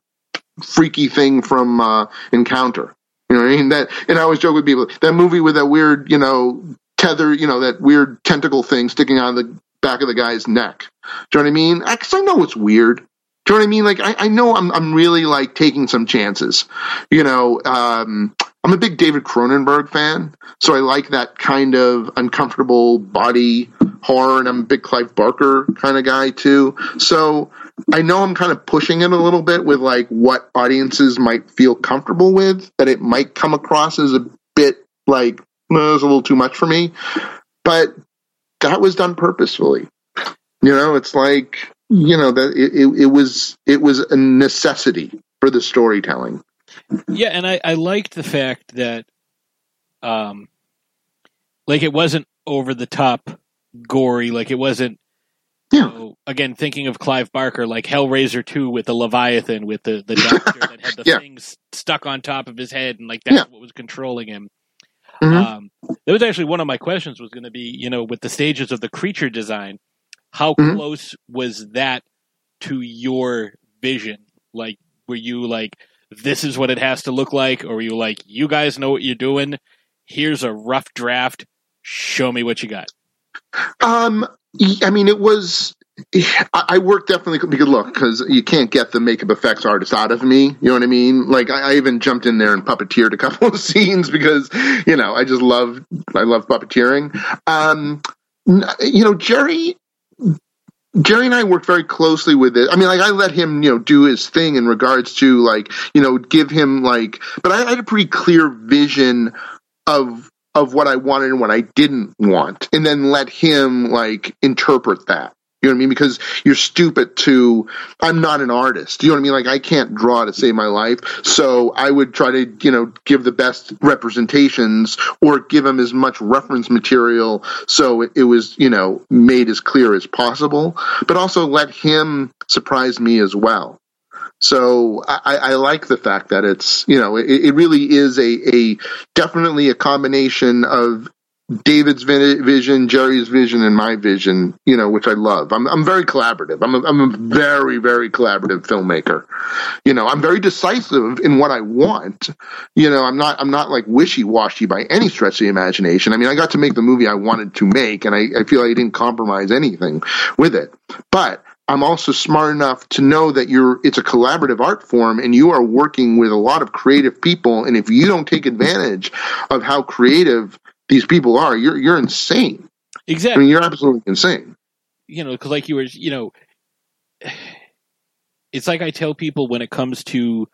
freaky thing from uh, Encounter. You know what I mean? That, and I always joke with people, that movie with that weird, you know, tether, you know, that weird tentacle thing sticking out of the back of the guy's neck. Do you know what I mean? Because I know it's weird. Do you know what I mean? Like I, I know I'm I'm really like taking some chances. You know, um, I'm a big David Cronenberg fan, so I like that kind of uncomfortable body horror, and I'm a big Clive Barker kind of guy too. So I know I'm kind of pushing it a little bit with like what audiences might feel comfortable with. That it might come across as a bit like well, it's a little too much for me, but that was done purposefully. You know, it's like you know that it, it, it was it was a necessity for the storytelling. Yeah, and I, I liked the fact that, um, like it wasn't over the top gory, like it wasn't. Yeah. You know, again, thinking of Clive Barker, like Hellraiser two with the Leviathan, with the the doctor that had the Yeah. things stuck on top of his head, and like that's Yeah. what was controlling him. Mhm. Um, that was actually one of my questions was going to be, you know, with the stages of the creature design, how Mhm. close was that to your vision? Like, were you like, this is what it has to look like, or were you like, you guys know what you're doing? Here's a rough draft. Show me what you got. Um, I mean, it was. I worked definitely because look, because you can't get the makeup effects artist out of me. You know what I mean? Like I, I even jumped in there and puppeteered a couple of scenes because you know I just love I love puppeteering. Um, you know Jerry. Jerry and I worked very closely with it. I mean, like I let him, you know, do his thing in regards to like, you know, give him like, but I had a pretty clear vision of of what I wanted and what I didn't want, and then let him like interpret that. You know what I mean? Because you're stupid to. I'm not an artist. You know what I mean? Like I can't draw to save my life, so I would try to you know give the best representations or give him as much reference material so it, it was you know made as clear as possible, but also let him surprise me as well. So I, I like the fact that it's you know it, it really is a, a definitely a combination of David's vision, Jerry's vision, and my vision. You know, which I love. I'm I'm very collaborative. I'm a, I'm a very very collaborative filmmaker. You know, I'm very decisive in what I want. You know, I'm not I'm not like wishy washy by any stretch of the imagination. I mean, I got to make the movie I wanted to make, and I, I feel like I didn't compromise anything with it. But I'm also smart enough to know that you're it's a collaborative art form and you are working with a lot of creative people and if you don't take advantage of how creative these people are you're you're insane. I Exactly. mean you're absolutely insane. you know, because like you were, you know, it's like I tell people when it comes to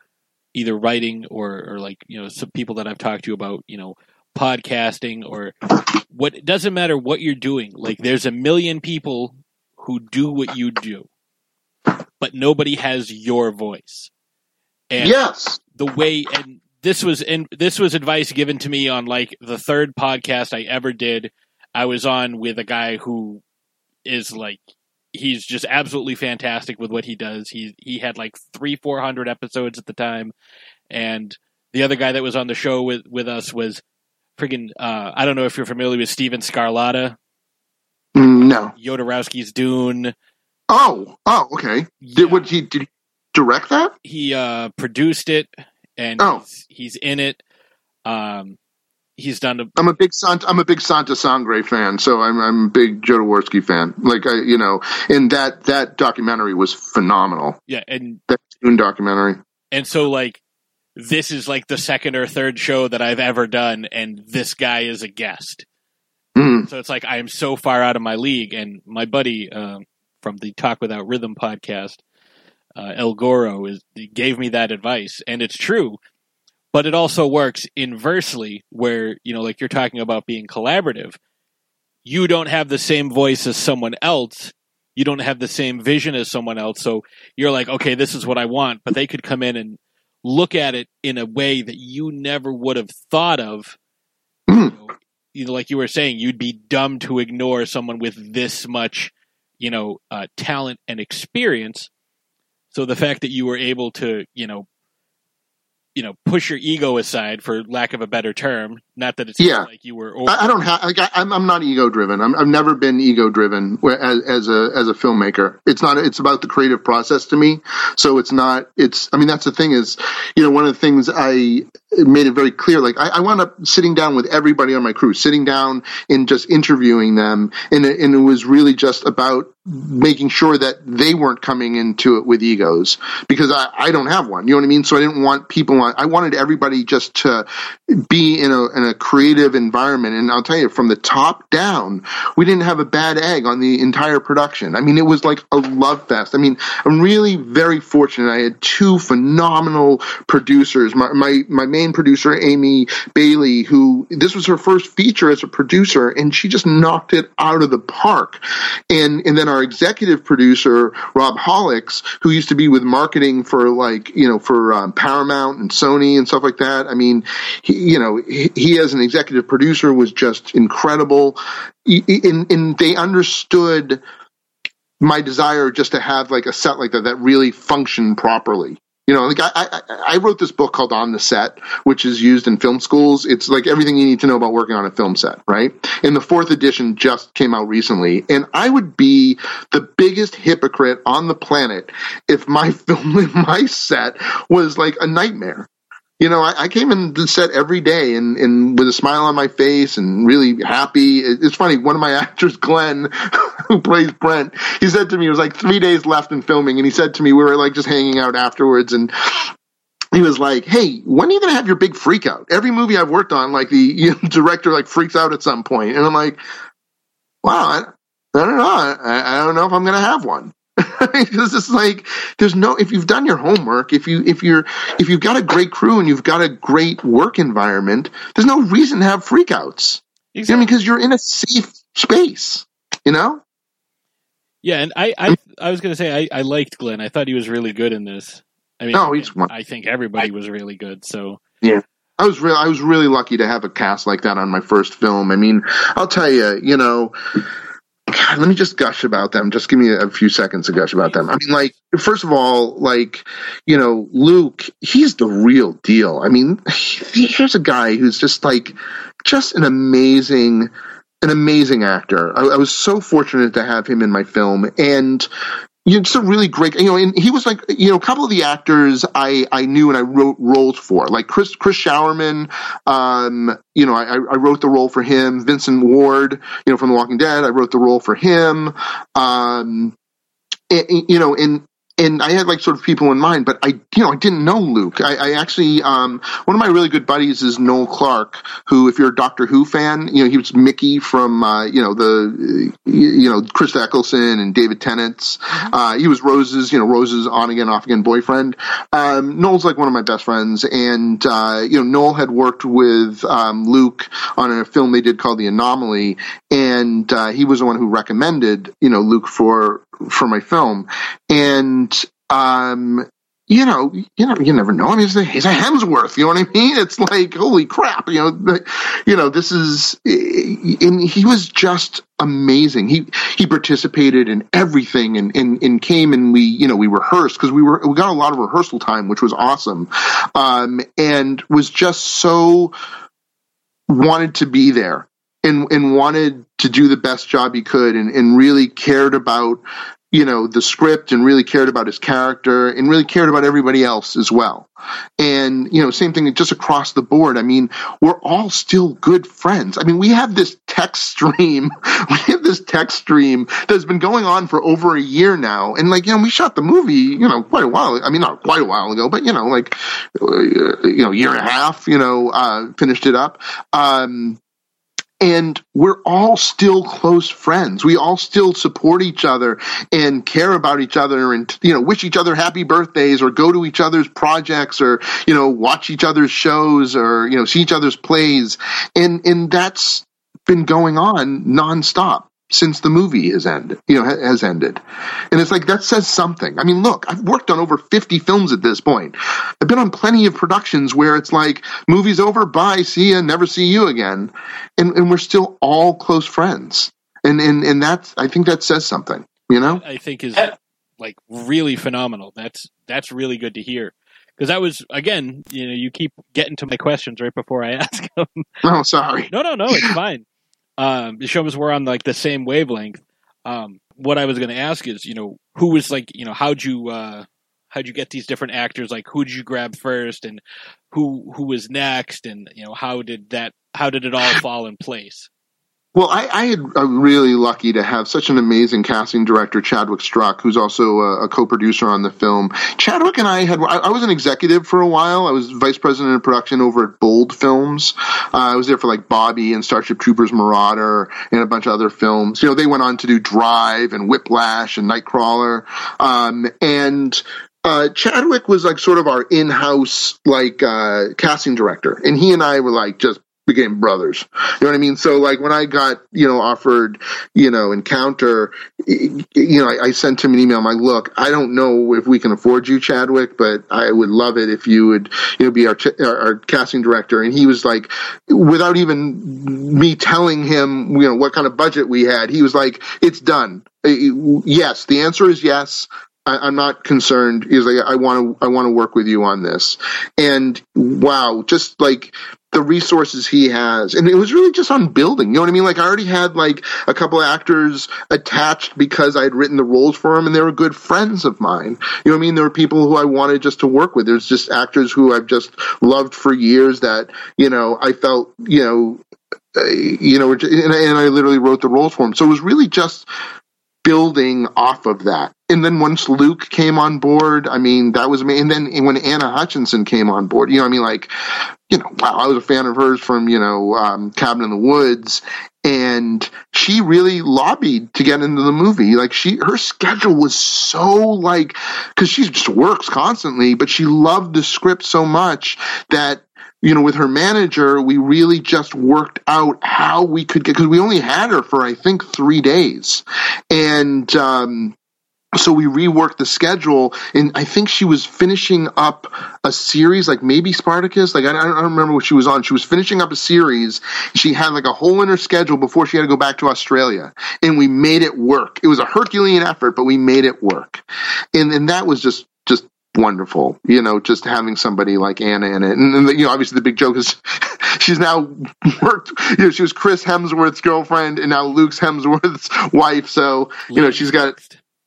either writing or, or like, you know, some people that I've talked to about, you know, podcasting or what, it doesn't matter what you're doing. Like, there's a million people who do what you do, but nobody has your voice. And yes. the way and this was and this was advice given to me on like the third podcast I ever did. I was on with a guy who is like he's just absolutely fantastic with what he does. He he had like three four hundred episodes at the time, and the other guy that was on the show with with us was friggin' uh, I don't know if you're familiar with Stephen Scarlata, Mm, No. Jodorowsky's Dune. Oh, oh, okay. Yeah. Did what he did he direct that? he uh produced it and Oh. he's, he's in it um he's done a, I'm a big Santa. I'm a big Santa Sangre fan, so I'm I'm a big Jodorowsky fan. Like I, you know, and that that documentary was phenomenal. yeah and That Dune documentary. and so like this is like the second or third show that I've ever done and this guy is a guest Mm. so it's like I am so far out of my league and my buddy um from the Talk Without Rhythm podcast uh, El Goro is gave me that advice and it's true but it also works inversely where you know like you're talking about being collaborative. You don't have the same voice as someone else. You don't have the same vision as someone else. So you're like okay this is what i want but they could come in and look at it in a way that you never would have thought of. You know, you know, like you were saying you'd be dumb to ignore someone with this much you know uh, talent and experience so the fact that you were able to you know you know push your ego aside for lack of a better term not that it's Yeah. like you were over- I, I don't have. Like, I, I'm I'm not ego driven. I'm, I've never been ego driven as as a as a filmmaker. It's not. It's about the creative process to me. So it's not. It's. I mean, that's the thing is, you know, one of the things I made it very clear. Like I, I wound up sitting down with everybody on my crew, sitting down and just interviewing them, and it, and it was really just about making sure that they weren't coming into it with egos because I, I don't have one. You know what I mean? So I didn't want people on. I wanted everybody just to be in a in a creative environment. And I'll tell you, from the top down, we didn't have a bad egg on the entire production. I mean, it was like a love fest. I mean, I'm really very fortunate. I had two phenomenal producers. My my, my main producer, Amy Bailey, who this was her first feature as a producer, and she just knocked it out of the park. And and then our executive producer, Rob Hollix, who used to be with marketing for like you know for um, Paramount and Sony and stuff like that. I mean, he, you know, he, he as an executive producer was just incredible. And, and they understood my desire just to have like a set like that that really functioned properly. You know, like I, I, I wrote this book called On the Set, which is used in film schools. It's like everything you need to know about working on a film set, right? And the fourth edition just came out recently. And I would be the biggest hypocrite on the planet if my film, my set was like a nightmare. You know, I, I came in the set every day and, and with a smile on my face and really happy. It- It's funny. One of my actors, Glenn, who plays Brent, he said to me, it was like three days left in filming. And he said to me, we were like just hanging out afterwards and he was like, "Hey, when are you going to have your big freak out?" Every movie I've worked on, like the you know, director like freaks out at some point, and I'm like, "Wow, I, I don't know. I, I don't know if I'm going to have one." Because it's like there's no if you've done your homework, if you if you're if you've got a great crew and you've got a great work environment, there's no reason to have freakouts. You know, because you're in a safe space. You know. Yeah, and I, I, I was going to say I, I liked Glenn. I thought he was really good in this. I mean, No, he's I think everybody was really good. So yeah I was real. I was really lucky to have a cast like that on my first film. I mean, I'll tell you, you know, God, let me just gush about them. Just give me a, few seconds to gush about them. I mean, like, first of all, like, you know, Luke, he's the real deal. I mean, here's a guy who's just like, just an amazing, an amazing actor. I, I was so fortunate to have him in my film, and you know, really great, you know, and he was like, you know, a couple of the actors I, I knew and I wrote roles for, like Chris, Chris Showerman, um, you know, I, I wrote the role for him. Vincent Ward, you know, from The Walking Dead, I wrote the role for him. Um, you know, and, and I had like sort of people in mind, but I, you know, I didn't know Luke. I, I actually, um, one of my really good buddies is Noel Clarke, who, if you're a Doctor Who fan, you know, he was Mickey from, uh, you know, the, you know, Chris Eccleston and David Tennant's. Uh, he was Rose's, you know, Rose's on again, off again boyfriend. Um, Noel's like one of my best friends, and uh, you know, Noel had worked with um, Luke on a film they did called The Anomaly, and uh, he was the one who recommended, you know, Luke for for my film, and um, you know, you know, you never know. I mean, he's a, a Hemsworth. You know what I mean? It's like holy crap. You know, you know, this is, and he was just amazing. He he participated in everything, and and, and came and we, you know, we rehearsed because we were we got a lot of rehearsal time, which was awesome, um, and was just so wanted to be there and and wanted to do the best job he could, and and really cared about you know the script and really cared about his character and really cared about everybody else as well. And you know same thing just across the board. I mean we're all still good friends. I mean we have this text stream we have this text stream that's been going on for over a year now. And like you know we shot the movie you know quite a while i mean not quite a while ago but you know like uh, you know year and a half you know uh finished it up. Um and we're all still close friends. We all still support each other and care about each other and, you know, wish each other happy birthdays or go to each other's projects or, you know, watch each other's shows or, you know, see each other's plays. And, and that's been going on nonstop since the movie has ended, you know, has ended. And it's like, that says something. I mean, look, I've worked on over 50 films at this point. I've been on plenty of productions where it's like, movie's over, bye, see ya, never see you again. And, and we're still all close friends. And, and, and that's, I think that says something, you know? I think is like really phenomenal. That's that's really good to hear. Because that was again, you know, you keep getting to my questions right before I ask them. Oh, sorry. No, no, no, it's fine. Um, it shows we're on like the same wavelength. Um, what I was going to ask is, you know, who was like, you know, how'd you uh, how'd you get these different actors? Like, who did you grab first, and who who was next, and you know, how did that how did it all fall in place? Well, I, I had I'm really lucky to have such an amazing casting director, Chadwick Struck, who's also a, a co-producer on the film. Chadwick and I had I, I was an executive for a while. I was vice president of production over at Bold Films. Uh, I was there for like Bobby and Starship Troopers Marauder and a bunch of other films. You know, they went on to do Drive and Whiplash and Nightcrawler. Um, and uh, Chadwick was like sort of our in-house like uh, casting director, and he and I were like just became brothers. You know what I mean? So like when I got, you know, offered, you know, encounter, you know, I, I, sent him an email. I'm like, look, I don't know if we can afford you, Chadwick, but I would love it if you would, you know, be our, our, our casting director. And he was like, without even me telling him, you know, what kind of budget we had, he was like, it's done. Yes, the answer is yes. I, am not concerned. He's like, I want to, I want to work with you on this. And wow, just like the resources he has. And it was really just on building. You know what I mean? Like I already had like a couple of actors attached because I had written the roles for them and they were good friends of mine. You know what I mean? There were people who I wanted just to work with. There's just actors who I've just loved for years that, you know, I felt, you know, uh, you know, and I, and I literally wrote the roles for them. So it was really just building off of that. And then once Luke came on board, I mean, that was me. And then when Anna Hutchison came on board, you know, I mean, like, you know, wow, I was a fan of hers from, you know, um, Cabin in the Woods. And she really lobbied to get into the movie. Like she, her schedule was so like, cause she just works constantly, but she loved the script so much that you know, with her manager, we really just worked out how we could get, because we only had her for, I think, three days. And, um, so we reworked the schedule and i think she was finishing up a series like maybe spartacus like i don't, remember what she was on. She was finishing up a series. She had like a hole in her schedule before she had to go back to australia and we made it work. It was a herculean effort but we made it work. And and that was just just wonderful. You know, just having somebody like Anna in it, and, and you know, obviously the big joke is she's now worked. You know, she was Chris Hemsworth's girlfriend, and now Luke's Hemsworth's wife. So you know, she's got.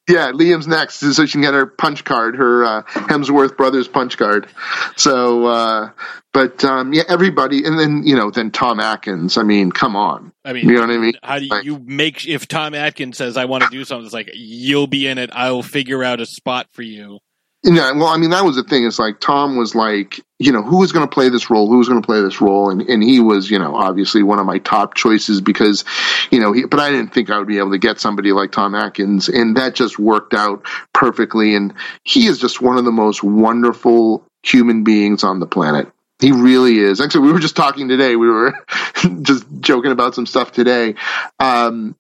Yeah, Liam's next, so she can get her punch card, her uh, Hemsworth brothers punch card. So, uh, but um, yeah, everybody, and then you know, then Tom Atkins. I mean, come on. I mean, you know what I mean? How do you, you make if Tom Atkins says, "I want to do something"? It's like you'll be in it. I'll figure out a spot for you. Yeah, well, I mean, that was the thing. It's like Tom was like, you know, who was going to play this role? Who was going to play this role? And and he was, you know, obviously one of my top choices because, you know, he, but I didn't think I would be able to get somebody like Tom Atkins, and that just worked out perfectly. And he is just one of the most wonderful human beings on the planet. He really is. Actually, we were just talking today. We were just joking about some stuff today. Um,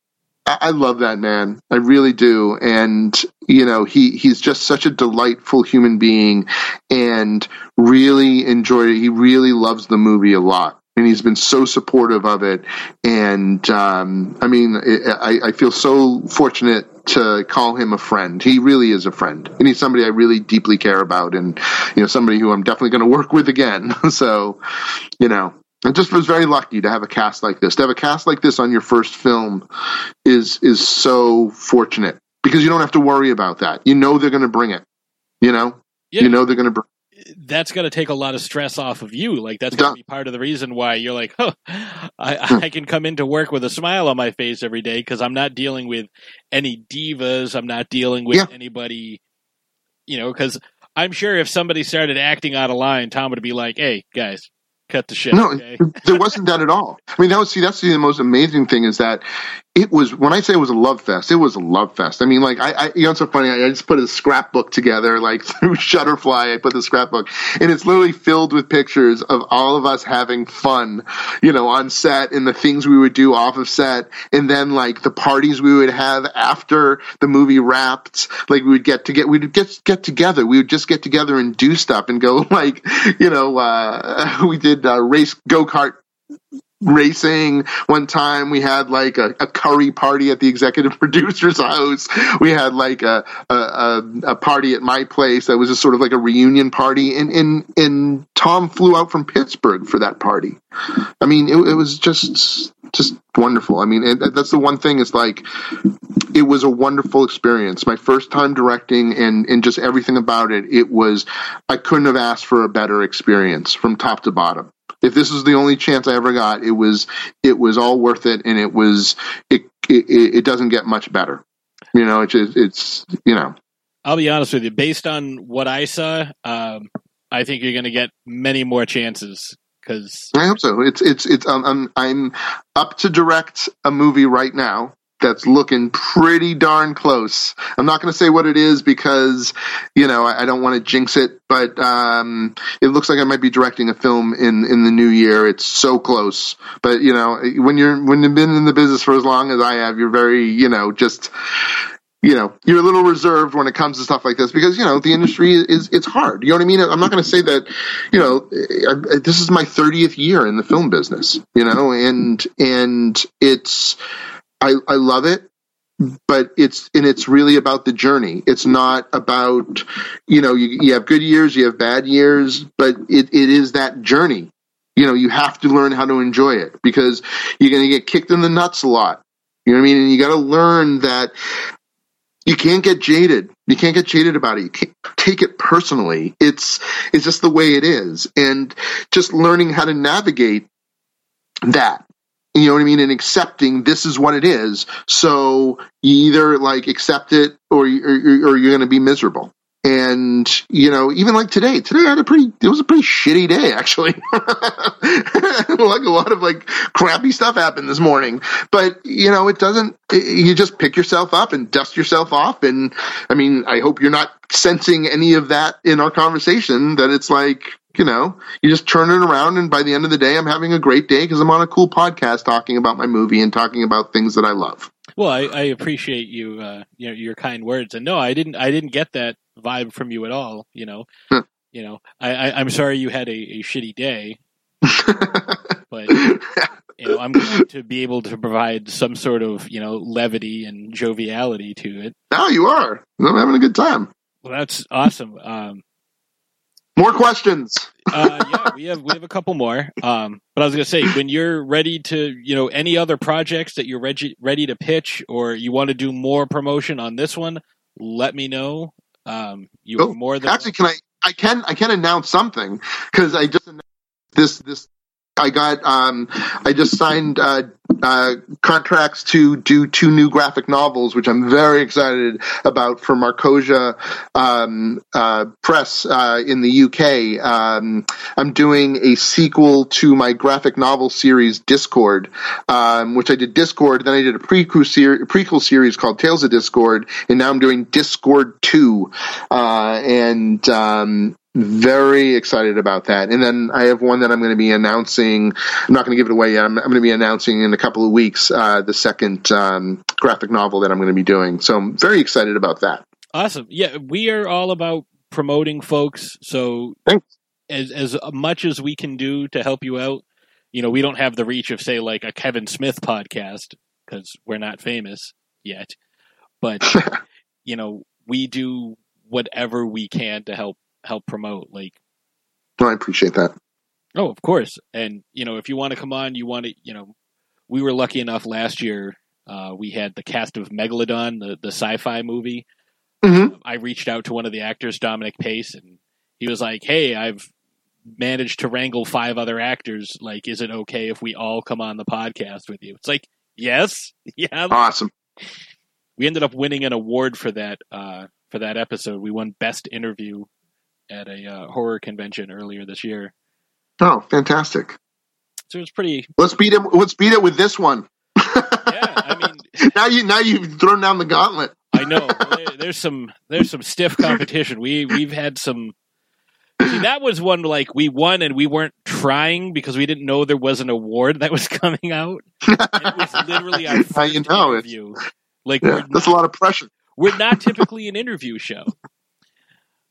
I love that man. I really do. And, you know, he, he's just such a delightful human being and really enjoyed it. He really loves the movie a lot. And he's been so supportive of it. And, um, I mean, I, I feel so fortunate to call him a friend. He really is a friend. And he's somebody I really deeply care about and, you know, somebody who I'm definitely going to work with again. so, you know, I just was very lucky to have a cast like this. To have a cast like this on your first film is is so fortunate because you don't have to worry about that. You know they're going to bring it. You know, yeah. you know they're going to bring. That's going to take a lot of stress off of you. Like that's going to be part of the reason why you're like, oh, I, I can come into work with a smile on my face every day because I'm not dealing with any divas. I'm not dealing with yeah. anybody. You know, because I'm sure if somebody started acting out of line, Tom would be like, "Hey, guys, cut the shit. No, okay? there wasn't that at all. I mean, that was see, that's the most amazing thing is that it was when I say it was a love fest, it was a love fest. I mean, like I, I you know, it's so funny. I, I just put a scrapbook together, like through Shutterfly. I put the scrapbook, and it's literally filled with pictures of all of us having fun, you know, on set and the things we would do off of set, and then like the parties we would have after the movie wrapped. Like we would get to get, we'd get get together. We would just get together and do stuff and go like, you know, uh, we did uh, race go kart racing. One time we had like a, a, curry party at the executive producer's house. We had like a, a, a party at my place that was just sort of like a reunion party. And and and tom flew out from pittsburgh for that party. I mean it, it was just just wonderful. I mean it, that's the one thing. Is like it was a wonderful experience. My first time directing and and just everything about it it was i couldn't have asked for a better experience from top to bottom if this was the only chance I ever got, it was it was all worth it, and it was it it, it doesn't get much better. You know, it's it's you know. I'll be honest with you. Based on what I saw, um, I think you're going to get many more chances because I hope so. It's it's it's um, I'm I'm up to direct a movie right now that's looking pretty darn close. I'm not going to say what it is because, you know, I, I don't want to jinx it, but um, it looks like I might be directing a film in in the new year. It's so close, but you know, when you're when you've been in the business for as long as I have, you're very, you know, just you know you're a little reserved when it comes to stuff like this because you know the industry is it's hard you know what i mean i'm not going to say that you know this is my 30th year in the film business you know and and it's I, I love it, but it's and it's really about the journey. It's not about you know you, you have good years, you have bad years, but it, it is that journey. You know, you have to learn how to enjoy it because you're going to get kicked in the nuts a lot. You know what I mean? And you got to learn that you can't get jaded. You can't get jaded about it. You can't take it personally. It's it's just the way it is, and just learning how to navigate that you know what I mean, and accepting this is what it is. So you either like accept it or, or, or you're going to be miserable. And you know, even like today, today I had a pretty, it was a pretty shitty day actually. like a lot of like crappy stuff happened this morning, but you know, it doesn't. You just pick yourself up and dust yourself off. And I mean, I hope you're not sensing any of that in our conversation. That it's like you know, you just turn it around, and by the end of the day, I'm having a great day because I'm on a cool podcast talking about my movie and talking about things that I love. Well, I, I appreciate you, uh, you know, your kind words, and no, I didn't, I didn't get that vibe from you at all. You know, you know, I, I, am sorry you had a, a shitty day, but you know, I'm glad to be able to provide some sort of you know levity and joviality to it. Now you are. I'm having a good time. Well, that's awesome. Um, more questions. uh, yeah, we have we have a couple more. Um, but I was gonna say, when you're ready to, you know, any other projects that you're ready ready to pitch, or you want to do more promotion on this one, let me know. Um, you oh, more than actually can I I can I can announce something because I just this this I got um I just signed uh uh, contracts to do two new graphic novels, which I'm very excited about for Markosia um, uh, Press uh, in the UK. Um, I'm doing a sequel to my graphic novel series Discord, um, which I did Discord, then I did a prequel, ser- prequel series called Tales of Discord, and now I'm doing Discord 2. Uh, and um, very excited about that. And then I have one that I'm going to be announcing. I'm not going to give it away yet. I'm, I'm, going to be announcing in a couple of weeks uh, the second um, graphic novel that I'm going to be doing. So I'm very excited about that. Awesome. Yeah, we are all about promoting folks. So Thanks. as as much as we can do to help you out, you know, we don't have the reach of say like a Kevin Smith podcast because we're not famous yet. But you know, we do whatever we can to help help promote. Like, no, I appreciate that. Oh, of course. And you know, if you want to come on, you want to, you know, we were lucky enough last year. Uh, we had the cast of Megalodon, the the sci-fi movie. Mm-hmm. I reached out to one of the actors, Dominic Pace, and he was like, "Hey, I've managed to wrangle five other actors. Like, is it okay if we all come on the podcast with you?" It's like, yes, yeah, awesome. We ended up winning an award for that uh, for that episode. We won best interview at a uh, horror convention earlier this year. Oh, fantastic! So it's pretty. Let's beat it. Let's beat it with this one. yeah, I mean, now you now you've thrown down the gauntlet. I know. There's some there's some stiff competition. We we've had some. See, that was one like we won and we weren't trying because we didn't know there was an award that was coming out. it was literally our first you know, interview. Like yeah, that's a lot of pressure. We're not typically an interview show.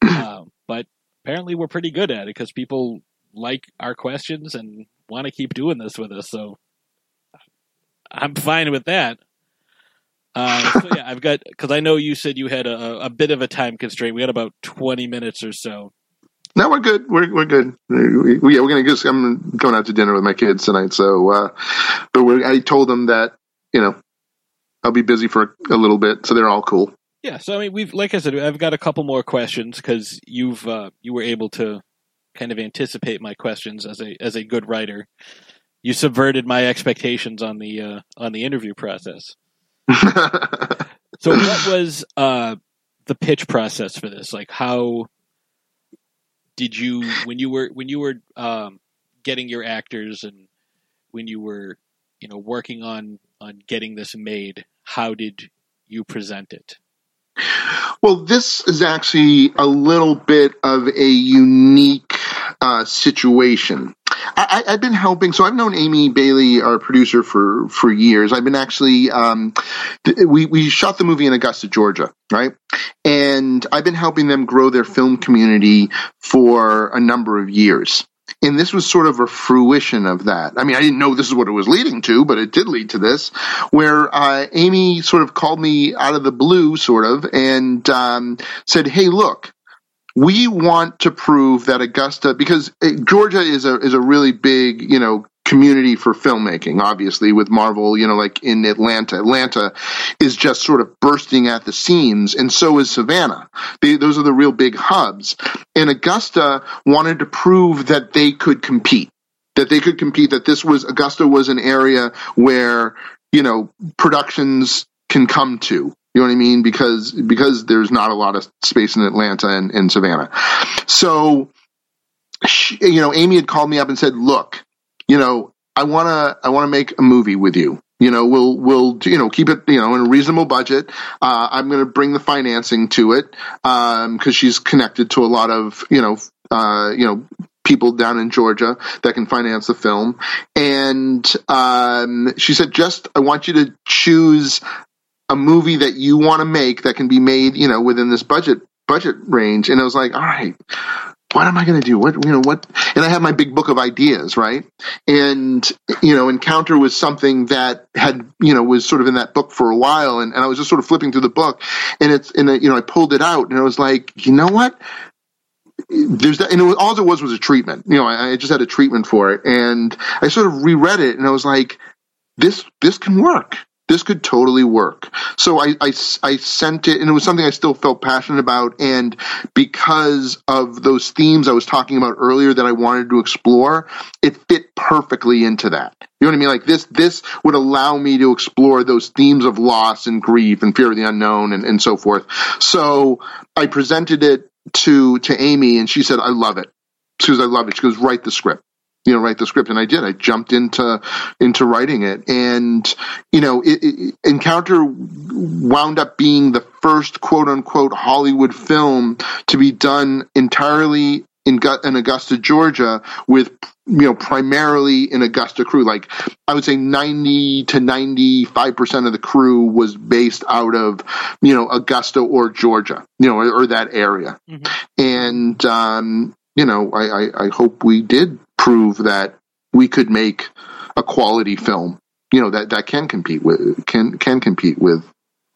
Um, but apparently we're pretty good at it because people like our questions and want to keep doing this with us. So I'm fine with that. Uh, so yeah, I've got because I know you said you had a, a, bit of a time constraint. We had about 20 minutes or so. No, we're good. We're we're good. We, we, yeah, we're gonna go. I'm going out to dinner with my kids tonight. So, uh, but I told them that you know I'll be busy for a, a little bit, so they're all cool. Yeah, so I mean, we've like I said, I've got a couple more questions because you've uh, you were able to kind of anticipate my questions as a as a good writer. You subverted my expectations on the uh, on the interview process. so, what was uh, the pitch process for this? Like, how did you when you were when you were um, getting your actors and when you were you know working on on getting this made? How did you present it? Well, this is actually a little bit of a unique uh, situation. I, have been helping, so I've known Amy Bailey, our producer, for for years. I've been actually um, we we shot the movie in Augusta, Georgia, right? And I've been helping them grow their film community for a number of years. and this was sort of a fruition of that. I mean, I didn't know this is what it was leading to, but it did lead to this, where uh, Amy sort of called me out of the blue, sort of, and um, said, "Hey, look." We want to prove that Augusta, because uh, Georgia is a is a really big, you know, community for filmmaking, obviously, with Marvel, you know, like in Atlanta. Atlanta is just sort of bursting at the seams, and so is Savannah. They, those are the real big hubs. And Augusta wanted to prove that they could compete, that they could compete, that this was, Augusta was an area where, you know, productions can come to. You know what I mean? Because because there's not a lot of space in Atlanta and, and Savannah. So, she, you know, Amy had called me up and said, "Look, you know, I want to I want to make a movie with you. You know, we'll we'll you know keep it you know in a reasonable budget. Uh, I'm going to bring the financing to it because um, she's connected to a lot of you know uh, you know people down in Georgia that can finance the film. And um, she said, just I want you to choose a movie that you want to make that can be made you know within this budget budget range. And I was like, all right what am I going to do? What, you know, what, and I have my big book of ideas, right? And, you know, Encounter was something that had, you know, was sort of in that book for a while. And, and I was just sort of flipping through the book and it's, and, you know, I pulled it out and I was like, you know what? There's that, and it was, all it was was a treatment. You know, I, I just had a treatment for it and I sort of reread it and I was like, this, this can work this could totally work. So I, I, I, sent it, and it was something I still felt passionate about. And because of those themes I was talking about earlier that I wanted to explore, it fit perfectly into that. You know what I mean? Like this, this would allow me to explore those themes of loss and grief and fear of the unknown and, and so forth. So I presented it to to Amy, and she said, "I love it." She goes, "I love it." She goes, "Write the script." You know write the script. And i did. I jumped into into writing it. And you know it, it, encounter wound up being the first quote unquote hollywood film to be done entirely in, in augusta georgia with you know primarily an augusta crew. Like i would say 90 to 95 percent of the crew was based out of you know augusta or georgia you know or, or that area. Mm-hmm. and um you know I, I i hope we did prove that we could make a quality film, you know, that, that can compete with can can compete with,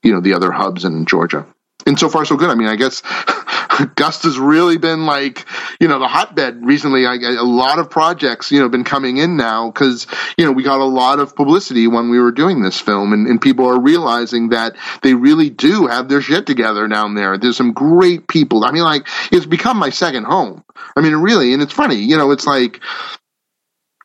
you know, the other hubs in Georgia. And so far, so good. I mean, I guess Gust has really been like, you know, the hotbed recently. I, a lot of projects, you know, been coming in now because, you know, we got a lot of publicity when we were doing this film and, and people are realizing that they really do have their shit together down there. There's some great people. I mean, like, it's become my second home. I mean, really, and it's funny, you know, it's like,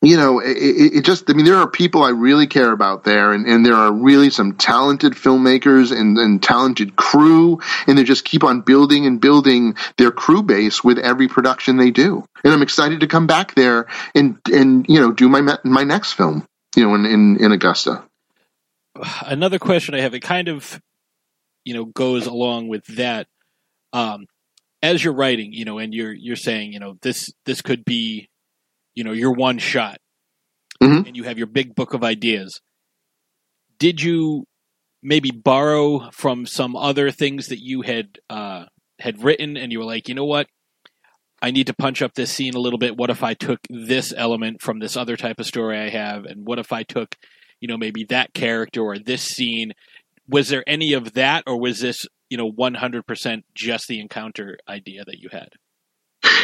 you know, it, it, just, I mean, there are people I really care about there, and, and there are really some talented filmmakers and, and talented crew, and they just keep on building and building their crew base with every production they do. And I'm excited to come back there and, and, you know, do my, my next film, you know, in, in, in Augusta. Another question I have, it kind of, you know, goes along with that. Um, as you're writing, you know, and you're, you're saying, you know, this, this could be, you know your one shot mm-hmm. and you have your big book of ideas. Did you maybe borrow from some other things that you had uh, had written and you were like you know what? I need to punch up this scene a little bit. What if i took this element from this other type of story i have? And what if i took you know maybe that character or this scene? Was there any of that or was this you know 100% just the encounter idea that you had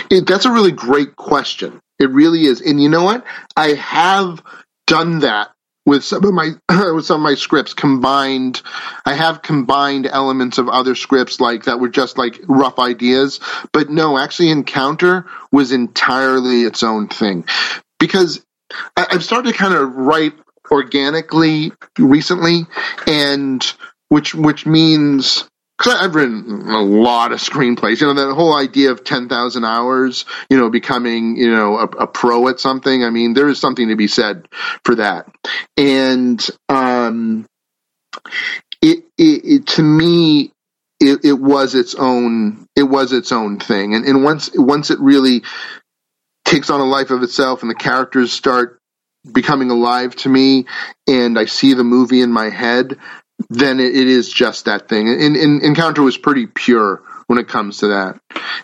it, that's a really great question. It really is. And you know what? I have done that with some of my with some of my scripts combined i have combined elements of other scripts like that were just like rough ideas but no actually encounter was entirely its own thing because I, i've started to kind of write organically recently and which which means because I've written a lot of screenplays. You know, that whole idea of 10,000 hours, you know, becoming, you know, a, a, pro at something. I mean, there is something to be said for that. And, um, it, it, it to me, it, it was its own, it was its own thing. And, and once, once it really takes on a life of itself and the characters start becoming alive to me and I see the movie in my head, then it, is just that thing. And, and, Encounter was pretty pure when it comes to that.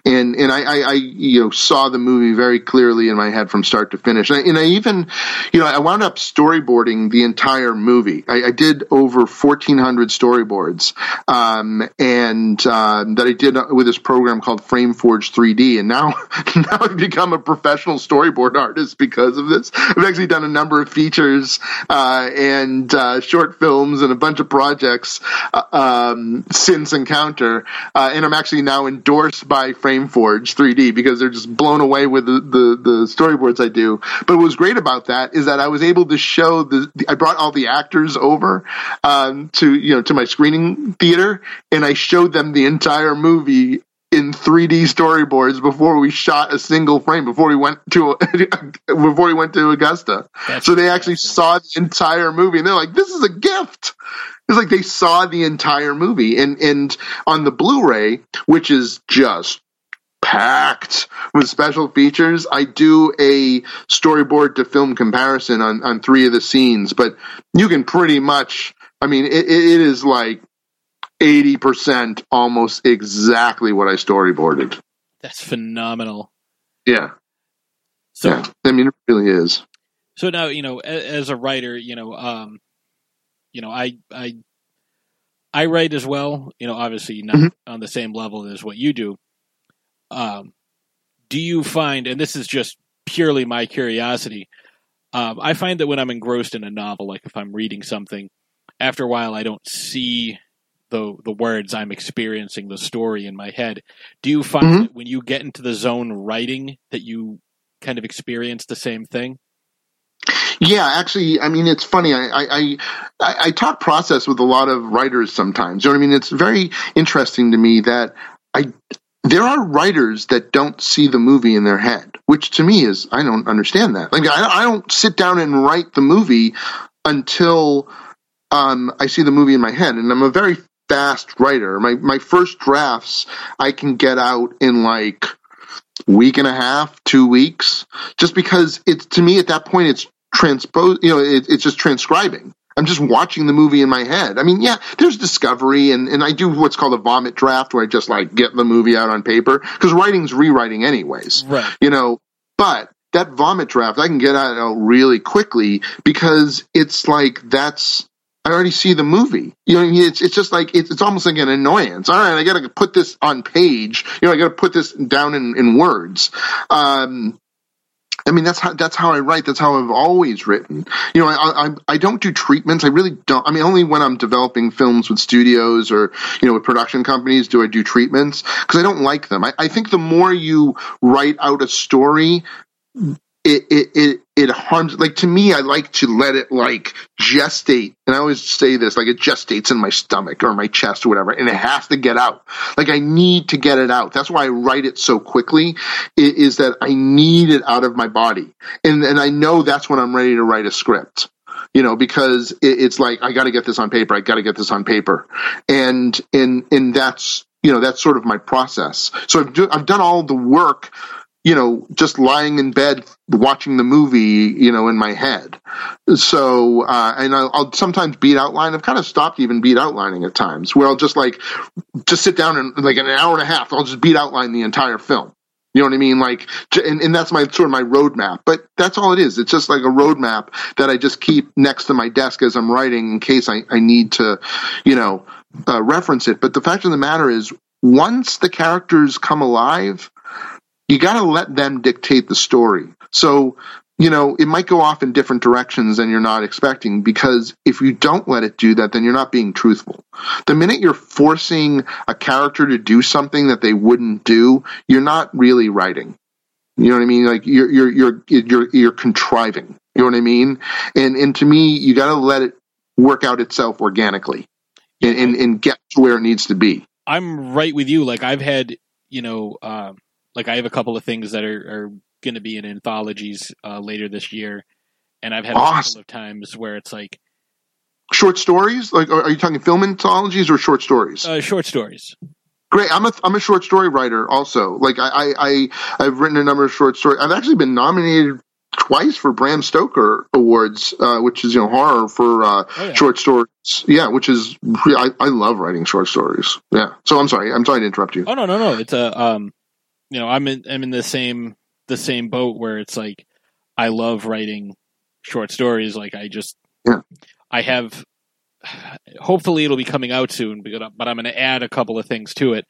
and and I, I, I you know saw the movie very clearly in my head from start to finish. And I, and I even you know I wound up storyboarding the entire movie. I, I did over fourteen hundred storyboards, um, and um, that I did with this program called FrameForge 3D. And now now I've become a professional storyboard artist because of this. I've actually done a number of features uh, and uh, short films and a bunch of projects uh, um, since Encounter, uh, and I'm actually now endorsed by FrameForge 3D because they're just blown away with the, the, the storyboards I do. But what was great about that is that I was able to show the, I brought all the actors over um, to, you know, to my screening theater and I showed them the entire movie in 3D storyboards before we shot a single frame before we went to before we went to Augusta. That's so they actually saw the entire movie and they're like, "This is a gift." It's like they saw the entire movie, and and on the Blu-ray, which is just packed with special features. I do a storyboard to film comparison on on three of the scenes, but you can pretty much. I mean, it, it is like eighty percent, almost exactly what I storyboarded. That's phenomenal. Yeah, So yeah. I mean, it really is. so now you know a- as a writer, you know, um, you know, I I I write as well. You know, obviously not Mhm. on the same level as what you do. Um, do you find, and this is just purely my curiosity, um, I find that when I'm engrossed in a novel, like if I'm reading something, after a while I don't see the the words. I'm experiencing the story in my head. Do you find Mhm. that when you get into the zone writing that you kind of experience the same thing? Yeah, actually, I mean, it's funny. I, I, I, I talk process with a lot of writers sometimes. You know what I mean? It's very interesting to me that I, there are writers that don't see the movie in their head, which to me is, I don't understand that. Like, I, I don't sit down and write the movie until, um, I see the movie in my head. And I'm a very fast writer. My, my first drafts I can get out in like, week and a half, two weeks, just because it's to me at that point it's transpose. You know, it, it's just transcribing. I'm just watching the movie in my head. I mean, yeah, there's discovery, and, and I do what's called a vomit draft, where I just like get the movie out on paper because writing's rewriting anyways Right. you know, but that vomit draft I can get out really quickly because it's like that's I already see the movie. You know, it's it's just like it's it's almost like an annoyance. All right, I got to put this on page. You know, I got to put this down in in words. Um, I mean, that's how that's how I write. That's how I've always written. You know, I, I I don't do treatments. I really don't. I mean, only when I'm developing films with studios or you know with production companies do I do treatments because I don't like them. I, I think the more you write out a story, it it it it harms. Like to me, I like to let it like gestate, and I always say this like it gestates in my stomach or my chest or whatever, and it has to get out. Like I need to get it out. That's why I write it so quickly. Is that I need it out of my body, and and I know that's when I'm ready to write a script. You know, because it, it's like I got to get this on paper. I got to get this on paper, and and and that's you know that's sort of my process. So I've do, I've done all the work you know, just lying in bed watching the movie, you know, in my head. So, uh, and I'll, I'll sometimes beat outline. I've kind of stopped even beat outlining at times where I'll just like, just sit down and like an hour and a half, I'll just beat outline the entire film. You know what I mean? Like, and, and that's my sort of my roadmap, but that's all it is. It's just like a roadmap that I just keep next to my desk as I'm writing in case I, I need to, you know, uh, reference it. But the fact of the matter is, once the characters come alive, you got to let them dictate the story. So, you know, it might go off in different directions than you're not expecting because if you don't let it do that, then you're not being truthful. The minute you're forcing a character to do something that they wouldn't do, you're not really writing. You know what I mean? Like you're you're you're you're you're contriving. You know what I mean? And and to me, you got to let it work out itself organically, and, and and get to where it needs to be. I'm right with you. Like I've had, you know, um, like I have a couple of things that are, are going to be in anthologies uh, later this year, and I've had a couple of times where it's like Short stories? Like, are are you talking film anthologies or short stories? uh, short stories. Great. I'm a I'm a short story writer also. Like I I, I I've written a number of short stories. I've actually been nominated twice for Bram Stoker Awards, uh, which is you know horror for uh, Oh, yeah. short stories. Yeah, which is I I love writing short stories. Yeah. So I'm sorry. I'm sorry to interrupt you. Oh no, no, no. It's a um, you know, I'm in I'm in the same the same boat where it's like I love writing short stories. Like I just Yeah. I have. Hopefully, it'll be coming out soon. But I'm going to add a couple of things to it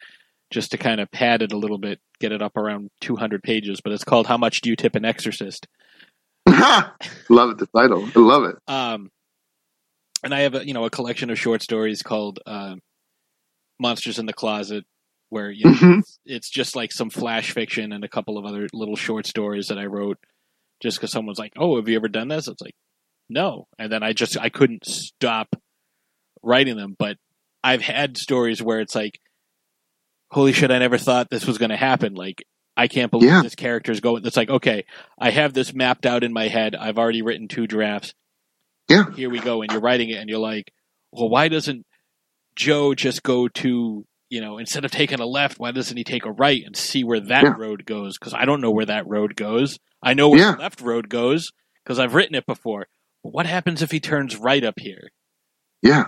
just to kind of pad it a little bit, get it up around 200 pages. But it's called "How Much Do You Tip an Exorcist?" love. The title. I love it. Um, and I have a you know a collection of short stories called uh, "Monsters in the Closet," where you know, Mhm. it's, it's just like some flash fiction and a couple of other little short stories that I wrote, just because someone's like, "Oh, have you ever done this?" It's like, no, and then I just I couldn't stop writing them. But I've had stories where it's like, holy shit, I never thought this was going to happen. Like. I can't believe Yeah. this character's going. It's like, okay, I have this mapped out in my head. I've already written two drafts Yeah. here we go and you're writing it and you're like well why doesn't joe just go to you know instead of taking a left why doesn't he take a right and see where that Yeah. road goes because i don't know where that road goes i know where Yeah. the left road goes because i've written it before but what happens if he turns right up here Yeah.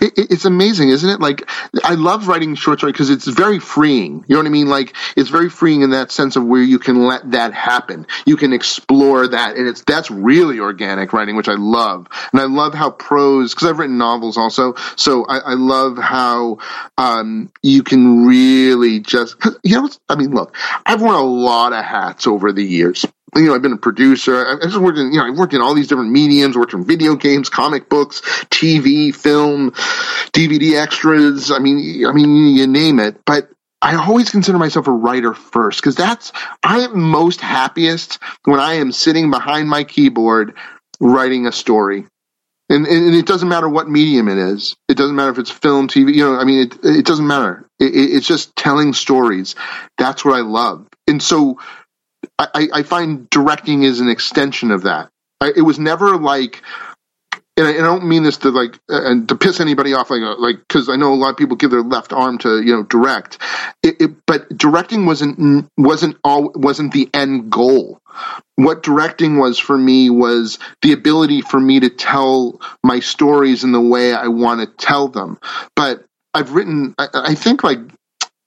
It, it- it's amazing, isn't it? Like, I love writing short story because it's very freeing. You know what I mean? Like, it's very freeing in that sense of where you can let that happen. You can explore that, and it's that's really organic writing, which I love. And I love how prose, because I've written novels also, so I, I love how um, you can really just, you know, I mean, look, I've worn a lot of hats over the years you know, I've been a producer. I've just worked in, you know, I've worked in all these different mediums, worked in video games, comic books, TV, film, DVD extras. I mean, I mean, you name it. But I always consider myself a writer first because that's, I am most happiest when I am sitting behind my keyboard writing a story. And, and it doesn't matter what medium it is. It doesn't matter if it's film, TV, you know, I mean, it, it doesn't matter. It- it's just telling stories. That's what I love. And so, I, I- find directing is an extension of that. I, it was never like, and I, and I don't mean this to like uh, and to piss anybody off, like uh, like because I know a lot of people give their left arm to you know direct, it, it, but directing wasn't wasn't all wasn't the end goal. What directing was for me was the ability for me to tell my stories in the way I want to tell them. But I've written, I, I think like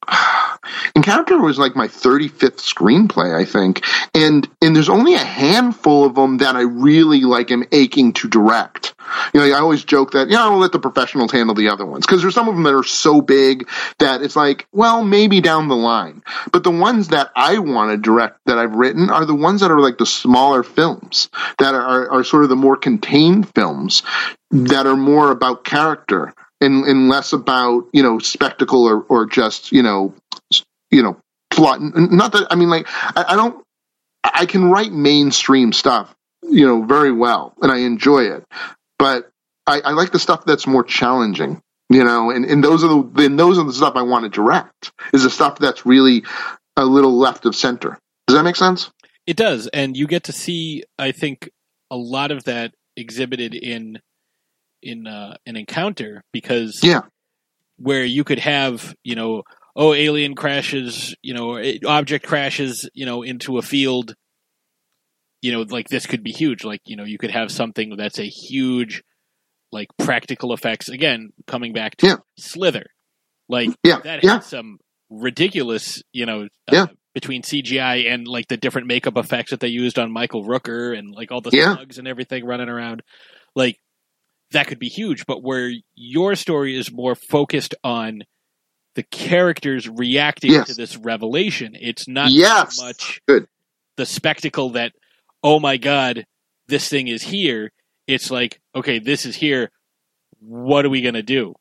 Encounter was like my 35th screenplay, I think. And and there's only a handful of them that I really like am aching to direct. You know, I always joke that, yeah, I'll let the professionals handle the other ones. Because there's some of them that are so big that it's like, well, maybe down the line. But the ones that I want to direct that I've written are the ones that are like the smaller films, that are, are sort of the more contained films, that are more about character and, and less about, you know, spectacle or, or just, you know, you know, plot. Not that I mean, like I, I don't. I can write mainstream stuff, you know, very well, and I enjoy it. But I, I like the stuff that's more challenging, you know, and, and those are the and those are the stuff I want to direct. Is the stuff that's really a little left of center. Does that make sense? It does, and you get to see, I think, a lot of that exhibited in in uh, an encounter because Yeah. where you could have you know oh alien crashes you know object crashes you know into a field you know like this could be huge like you know you could have something that's a huge like practical effects again coming back to Yeah. slither like Yeah, that yeah. had some ridiculous you know Yeah. uh, between CGI and like the different makeup effects that they used on Michael Rooker and like all the Yeah. slugs and everything running around like that could be huge but where your story is more focused on the characters reacting Yes. to this revelation it's not Yes. so much Good. the spectacle that oh my god this thing is here it's like okay this is here what are we going to do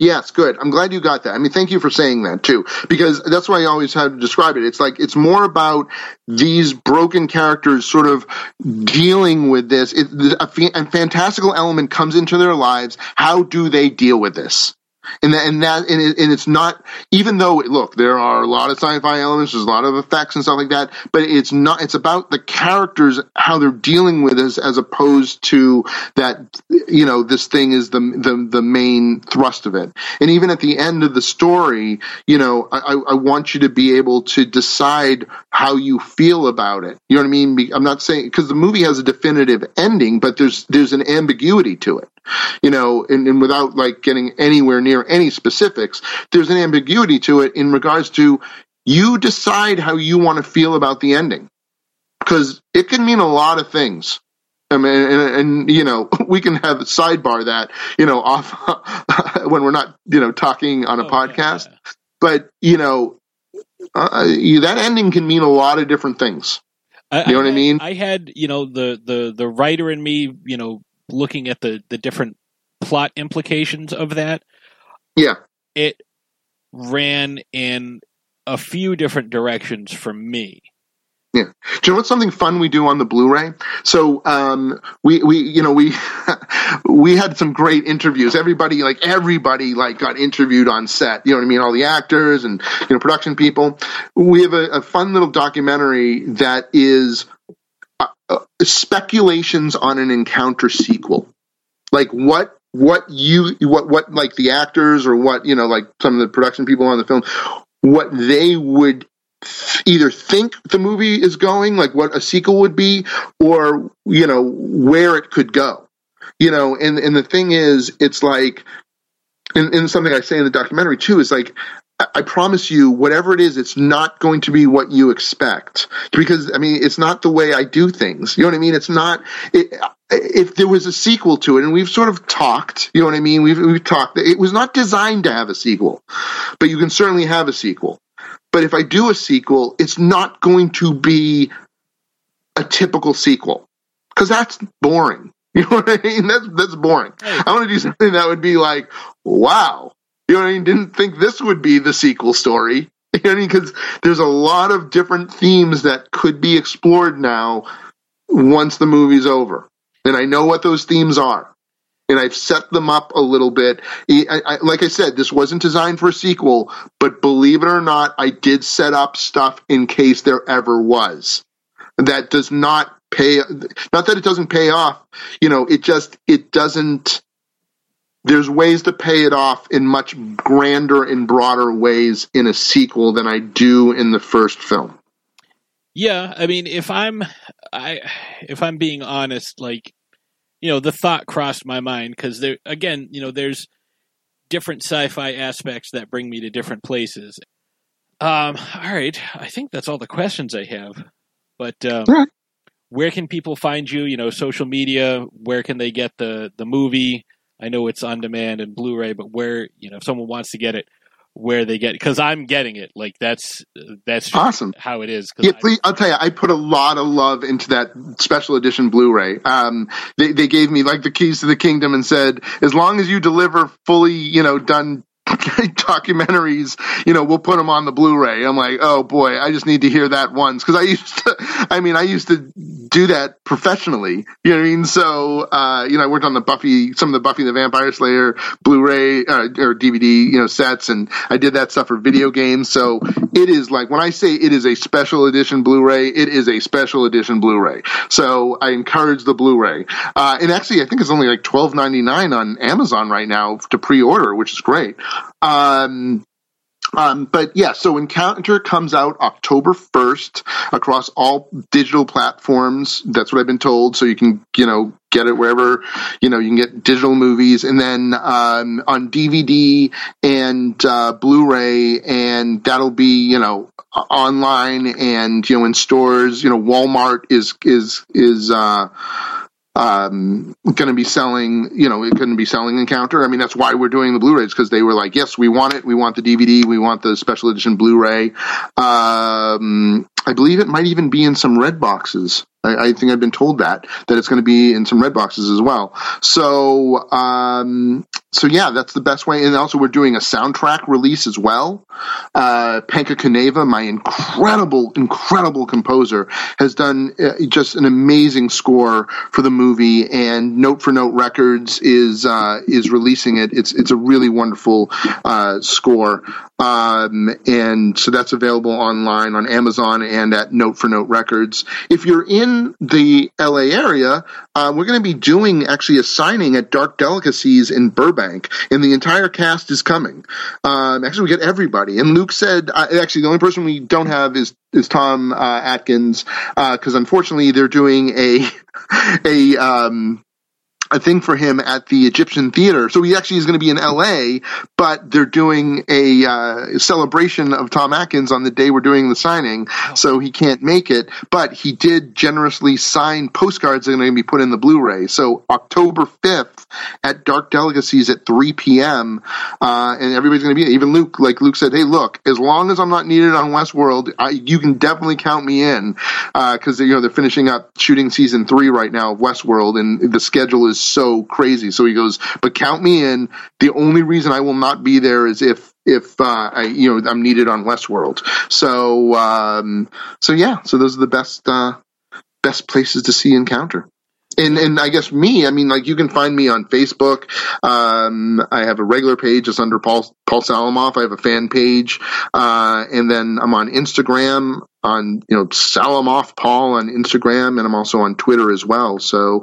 Yes, good. I'm glad you got that. I mean, thank you for saying that too, because that's why I always have to describe it. It's like it's more about these broken characters sort of dealing with this. It, a, a fantastical element comes into their lives. How do they deal with this? And that, and that, and, it, and it's not, even though, look, there are a lot of sci-fi elements, there's a lot of effects and stuff like that, but it's not, it's about the characters, how they're dealing with this as opposed to that, you know, this thing is the, the, the main thrust of it. And even at the end of the story, you know, I, I want you to be able to decide how you feel about it. You know what I mean? I'm not saying, because the movie has a definitive ending, but there's, there's an ambiguity to it you know, and, and without like getting anywhere near any specifics, there's an ambiguity to it in regards to you decide how you want to feel about the ending because it can mean a lot of things. I mean, and, and, you know, we can have a sidebar that, you know, off when we're not, you know, talking on a Oh, podcast. yeah. But, you know, uh, you, that ending can mean a lot of different things. I, You know what I mean? I had, you know, the the the writer in me, you know, looking at the the different plot implications of that. Yeah. It ran in a few different directions for me. Do you know what's something fun we do on the Blu-ray? So um, we we you know we we had some great interviews. Everybody like everybody like got interviewed on set. You know what I mean? All the actors and you know production people. We have a, a fun little documentary that is Uh, speculations on an encounter sequel. Like what what you what what like the actors or what you know like some of the production people on the film what they would either think the movie is going, like what a sequel would be, or you know where it could go. You know, and and the thing is, it's like, and, and something I say in the documentary too is like. I- promise you, whatever it is, it's not going to be what you expect. Because I mean, it's not the way I do things. You know what I mean? It's not. It, if there was a sequel to it, and we've sort of talked, you know what I mean? We've we've talked. It was not designed to have a sequel, but you can certainly have a sequel. But if I do a sequel, it's not going to be a typical sequel because that's boring. You know what I mean? That's that's boring. I want to do something that would be like, wow. You know what I mean? Didn't think this would be the sequel story. You know I mean? Because there's a lot of different themes that could be explored now once the movie's over, and I know what those themes are. And I've set them up a little bit. I, I, like I said, this wasn't designed for a sequel, but believe it or not, I did set up stuff in case there ever was. That does not pay. Not that it doesn't pay off. You know, it just it doesn't. There's ways to pay it off in much grander and broader ways in a sequel than I do in the first film. Yeah, I mean, if I'm, I, if I'm being honest, like, you know, the thought crossed my mind because there, again, you know, there's different sci-fi aspects that bring me to different places. Um, all right, I think that's all the questions I have. But um, right. where can people find you? You know, social media. Where can they get the the movie? I know it's on demand and Blu-ray, but where you know if someone wants to get it, where they get? Because I'm getting it. Like that's that's just Awesome. how it is. Yeah, I- please, I'll tell you, I put a lot of love into that special edition Blu-ray. Um, they, they gave me like the keys to the kingdom and said, as long as you deliver fully, you know, done documentaries, you know, we'll put them on the Blu-ray. I'm like, oh boy, I just need to hear that once because I used to, I mean, I used to do that professionally. You know what I mean? So, uh, you know, I worked on the Buffy, some of the Buffy the Vampire Slayer Blu-ray uh, or DVD, you know, sets, and I did that stuff for video games. So it is like when I say it is a special edition Blu-ray, it is a special edition Blu-ray. So I encourage the Blu-ray. Uh, and actually, I think it's only like twelve ninety nine on Amazon right now to pre-order, which is great. Um, um, but yeah, so Encounter comes out October 1st across all digital platforms. That's what I've been told. So you can, you know, get it wherever, you know, you can get digital movies and then, um, on DVD and, uh, Blu-ray and that'll be, you know, online and, you know, in stores, you know, Walmart is, is, is, uh, um, going to be selling, you know, it couldn't be selling Encounter. I mean, that's why we're doing the Blu-rays because they were like, yes, we want it. We want the DVD. We want the special edition Blu-ray. Um, I believe it might even be in some red boxes. I, I think I've been told that that it's going to be in some red boxes as well. So, um, so yeah, that's the best way. And also, we're doing a soundtrack release as well. Uh, Penka Kouneva, my incredible, incredible composer, has done uh, just an amazing score for the movie. And Note for Note Records is uh, is releasing it. It's it's a really wonderful uh, score. Um, and so that's available online on Amazon and at Note for Note Records. If you're in the LA area, uh, we're going to be doing actually a signing at Dark Delicacies in Burbank, and the entire cast is coming. Um, actually, we get everybody. And Luke said, uh, actually, the only person we don't have is is Tom uh, Atkins because unfortunately they're doing a a um, a thing for him at the Egyptian Theater. So he actually is going to be in L.A., but they're doing a uh, celebration of Tom Atkins on the day we're doing the signing, so he can't make it. But he did generously sign postcards that are going to be put in the Blu-ray. So October fifth at Dark Delicacies at 3 p.m. Uh, and everybody's going to be even Luke. Like Luke said, hey, look, as long as I'm not needed on Westworld, I, you can definitely count me in because uh, you know they're finishing up shooting season three right now of Westworld, and the schedule is so crazy. So he goes, but count me in. The only reason I will not be there is if if uh, I, you know I'm needed on Westworld. So um, so yeah, so those are the best uh, best places to see Encounter and and I guess me, I mean, like you can find me on Facebook. Um, I have a regular page just under Paul Paul Salamoff. I have a fan page, uh, and then I'm on Instagram on you know Salamoff Paul on Instagram, and I'm also on Twitter as well. So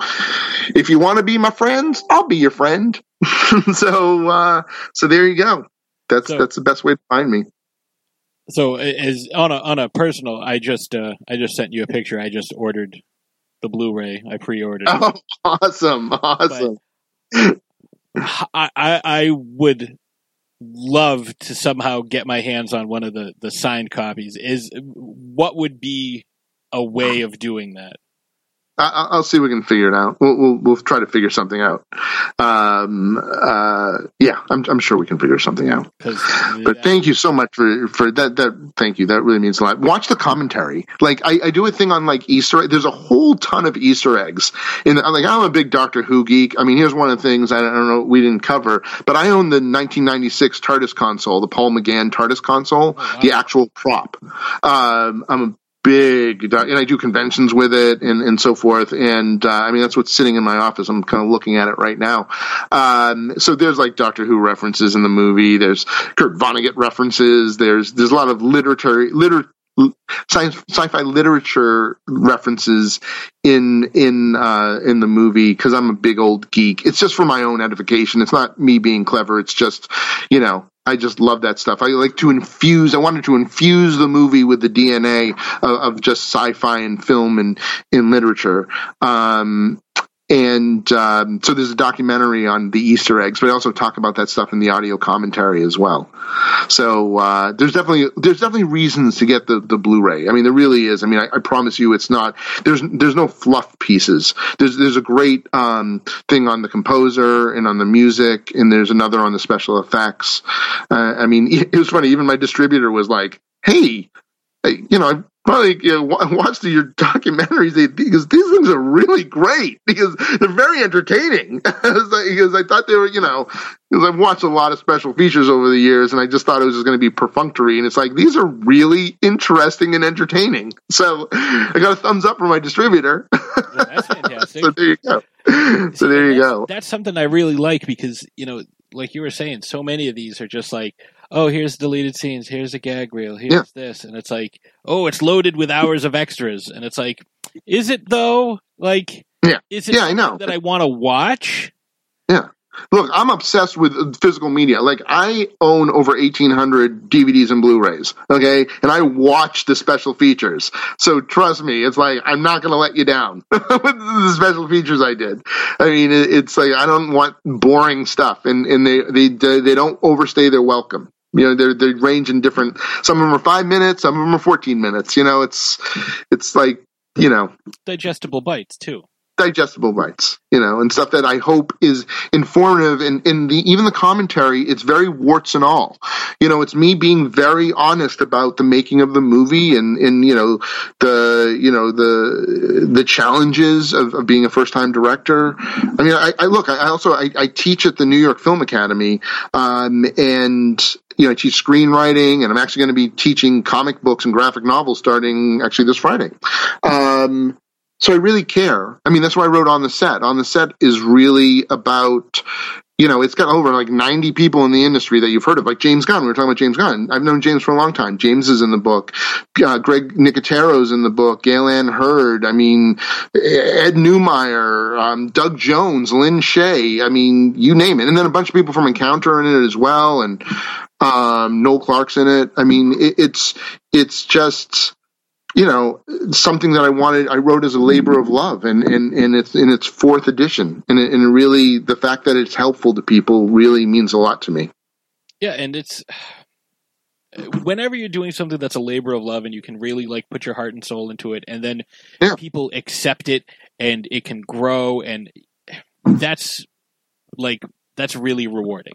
if you want to be my friends, I'll be your friend. so uh, so there you go. That's so, that's the best way to find me. So as on a on a personal, I just uh, I just sent you a picture. I just ordered the Blu-ray. I pre-ordered. Oh, awesome! Awesome. I, I I would love to somehow get my hands on one of the the signed copies. Is what would be a way of doing that? I, will see if we can figure it out. We'll, we'll, we'll try to figure something out. Um, uh, yeah, I'm, I'm sure we can figure something out. But thank you so much for, for that. That thank you. That really means a lot. Watch the commentary. Like I, I do a thing on like Easter. There's a whole ton of Easter eggs. And like I'm a big Doctor Who geek. I mean, here's one of the things I don't, I don't know we didn't cover, but I own the 1996 TARDIS console, the Paul McGann TARDIS console, oh, wow. the actual prop. Um, I'm a big, and I do conventions with it and, and so forth. And uh, I mean, that's what's sitting in my office. I'm kind of looking at it right now. Um, so there's like Doctor Who references in the movie. There's Kurt Vonnegut references. There's there's a lot of literary liter science sci-fi literature references in in uh, in the movie because I'm a big old geek. It's just for my own edification. It's not me being clever. It's just you know I just love that stuff. I like to infuse. I wanted to infuse the movie with the DNA of, of just sci-fi and film and in literature. Um, and um, so there's a documentary on the Easter eggs, but I also talk about that stuff in the audio commentary as well. So uh, there's definitely there's definitely reasons to get the, the Blu-ray. I mean, there really is. I mean, I, I promise you, it's not there's there's no fluff pieces. There's there's a great um, thing on the composer and on the music, and there's another on the special effects. Uh, I mean, it was funny. Even my distributor was like, "Hey, you know, probably you know, watch the, your documentaries they, because these things are really great because they're very entertaining. because I thought they were, you know, because I've watched a lot of special features over the years, and I just thought it was just going to be perfunctory. And it's like these are really interesting and entertaining. So I got a thumbs up from my distributor. that's fantastic. so there you go. So there you go. That's something I really like because you know, like you were saying, so many of these are just like oh, here's deleted scenes, here's a gag reel, here's yeah. this, and it's like, oh, it's loaded with hours of extras, and it's like, is it though? Like, yeah, is it yeah, I know that I want to watch? Yeah. Look, I'm obsessed with uh, physical media. Like I own over 1800 DVDs and Blu-rays, okay? And I watch the special features. So trust me, it's like I'm not going to let you down with the special features I did. I mean, it's like I don't want boring stuff and and they they they don't overstay their welcome. You know, they they range in different. Some of them are five minutes, some of them are fourteen minutes. You know, it's it's like you know digestible bites too digestible bites, you know, and stuff that I hope is informative. And in the even the commentary, it's very warts and all. You know, it's me being very honest about the making of the movie and and you know the you know the the challenges of, of being a first time director. I mean, I, I look. I also I, I, teach at the New York Film Academy, um, and you know, I teach screenwriting, and I'm actually going to be teaching comic books and graphic novels starting actually this Friday. Um, so I really care. I mean, that's why I wrote on the set. On the set is really about, you know, it's got over like 90 people in the industry that you've heard of, like James Gunn. We were talking about James Gunn. I've known James for a long time. James is in the book. Uh, Greg Nicotero's in the book. Gale Anne Hurd. I mean, Ed Neumeier, um, Doug Jones, Lin Shaye. I mean, you name it. And then a bunch of people from Encounter in it as well. And um, Noel Clarke's in it. I mean, it, it's it's just you know, something that I wanted. I wrote as a labor of love, and and and it's in its fourth edition, and it, and really the fact that it's helpful to people really means a lot to me. Yeah, and it's whenever you're doing something that's a labor of love and you can really like put your heart and soul into it and then Yeah. people accept it and it can grow and that's like that's really rewarding.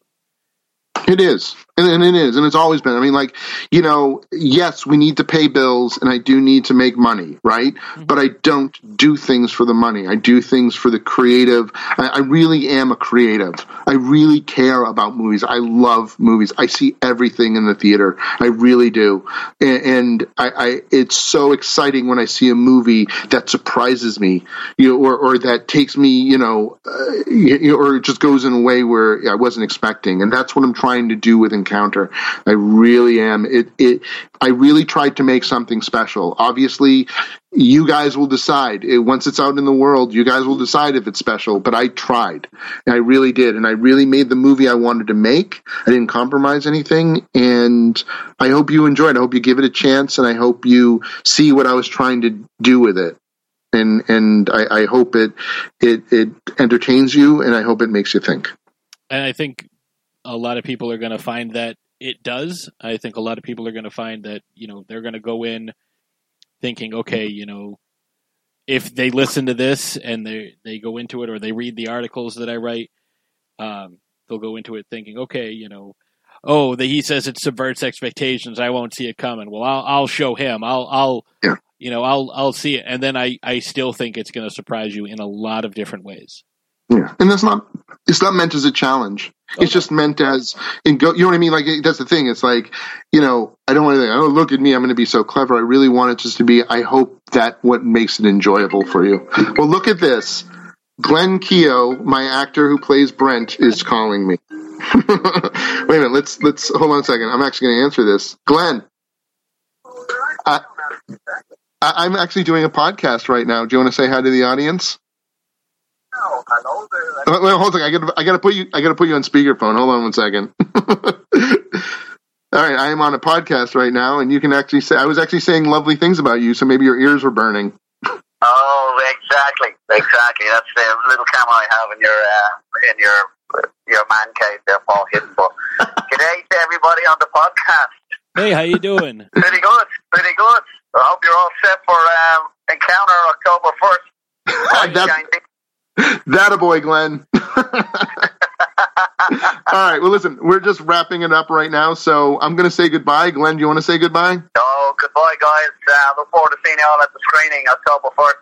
It is, and, and it is, and it's always been. I mean, like you know, yes, we need to pay bills, and I do need to make money, right? But I don't do things for the money. I do things for the creative. I, I really am a creative. I really care about movies. I love movies. I see everything in the theater. I really do, and, and I, I, it's so exciting when I see a movie that surprises me, you know, or or that takes me, you know, uh, you know, or it just goes in a way where I wasn't expecting, and that's what I'm trying to do with Encounter. I really am. It it I really tried to make something special. Obviously, you guys will decide It- once it's out in the world. You guys will decide if it's special. But I tried, I really did, and I really made the movie I wanted to make. I didn't compromise anything, and I hope you enjoy it. I hope you give it a chance, and I hope you see what I was trying to do with it. And and I, I hope it it it entertains you, and I hope it makes you think. And I think a lot of people are going to find that it does. I think a lot of people are going to find that, you know, they're going to go in thinking, okay, you know, if they listen to this and they they go into it or they read the articles that I write, um, they'll go into it thinking, okay, you know, oh, the, he says it subverts expectations. I won't see it coming. Well, I'll I'll show him. I'll I'll Yeah. you know I'll I'll see it, and then I I still think it's going to surprise you in a lot of different ways. Yeah, and that's not it's not meant as a challenge. Okay. It's just meant as in go. You know what I mean? Like that's the thing. It's like you know I don't want to think. Oh, look at me! I'm going to be so clever. I really want it just to be. I hope that what makes it enjoyable for you. Well, look at this. Glenn Keogh, my actor who plays Brent, is calling me. Wait a minute. Let's let's hold on a second. I'm actually going to answer this. Glenn, I, I, I'm actually doing a podcast right now. Do you want to say hi to the audience? Uh, Wait, hold on. I gotta, I got to put you. I got to put you on speakerphone. Hold on one second. All right, I am on a podcast right now, and you can actually say I was actually saying lovely things about you, so maybe your ears were burning. Oh, exactly, exactly. That's the little camera I have in your uh, in your your man cave there, Paul Hiddenbook. G'day to everybody on the podcast. Hey, how you doing? Pretty good, pretty good. I hope you're all set for um, Encounter October first. That's that a boy, Glenn. All right. Well, listen, we're just wrapping it up right now, so I'm going to say goodbye. Glenn, do you want to say goodbye? Oh, goodbye, guys. Uh, look forward to seeing you all at the screening October first.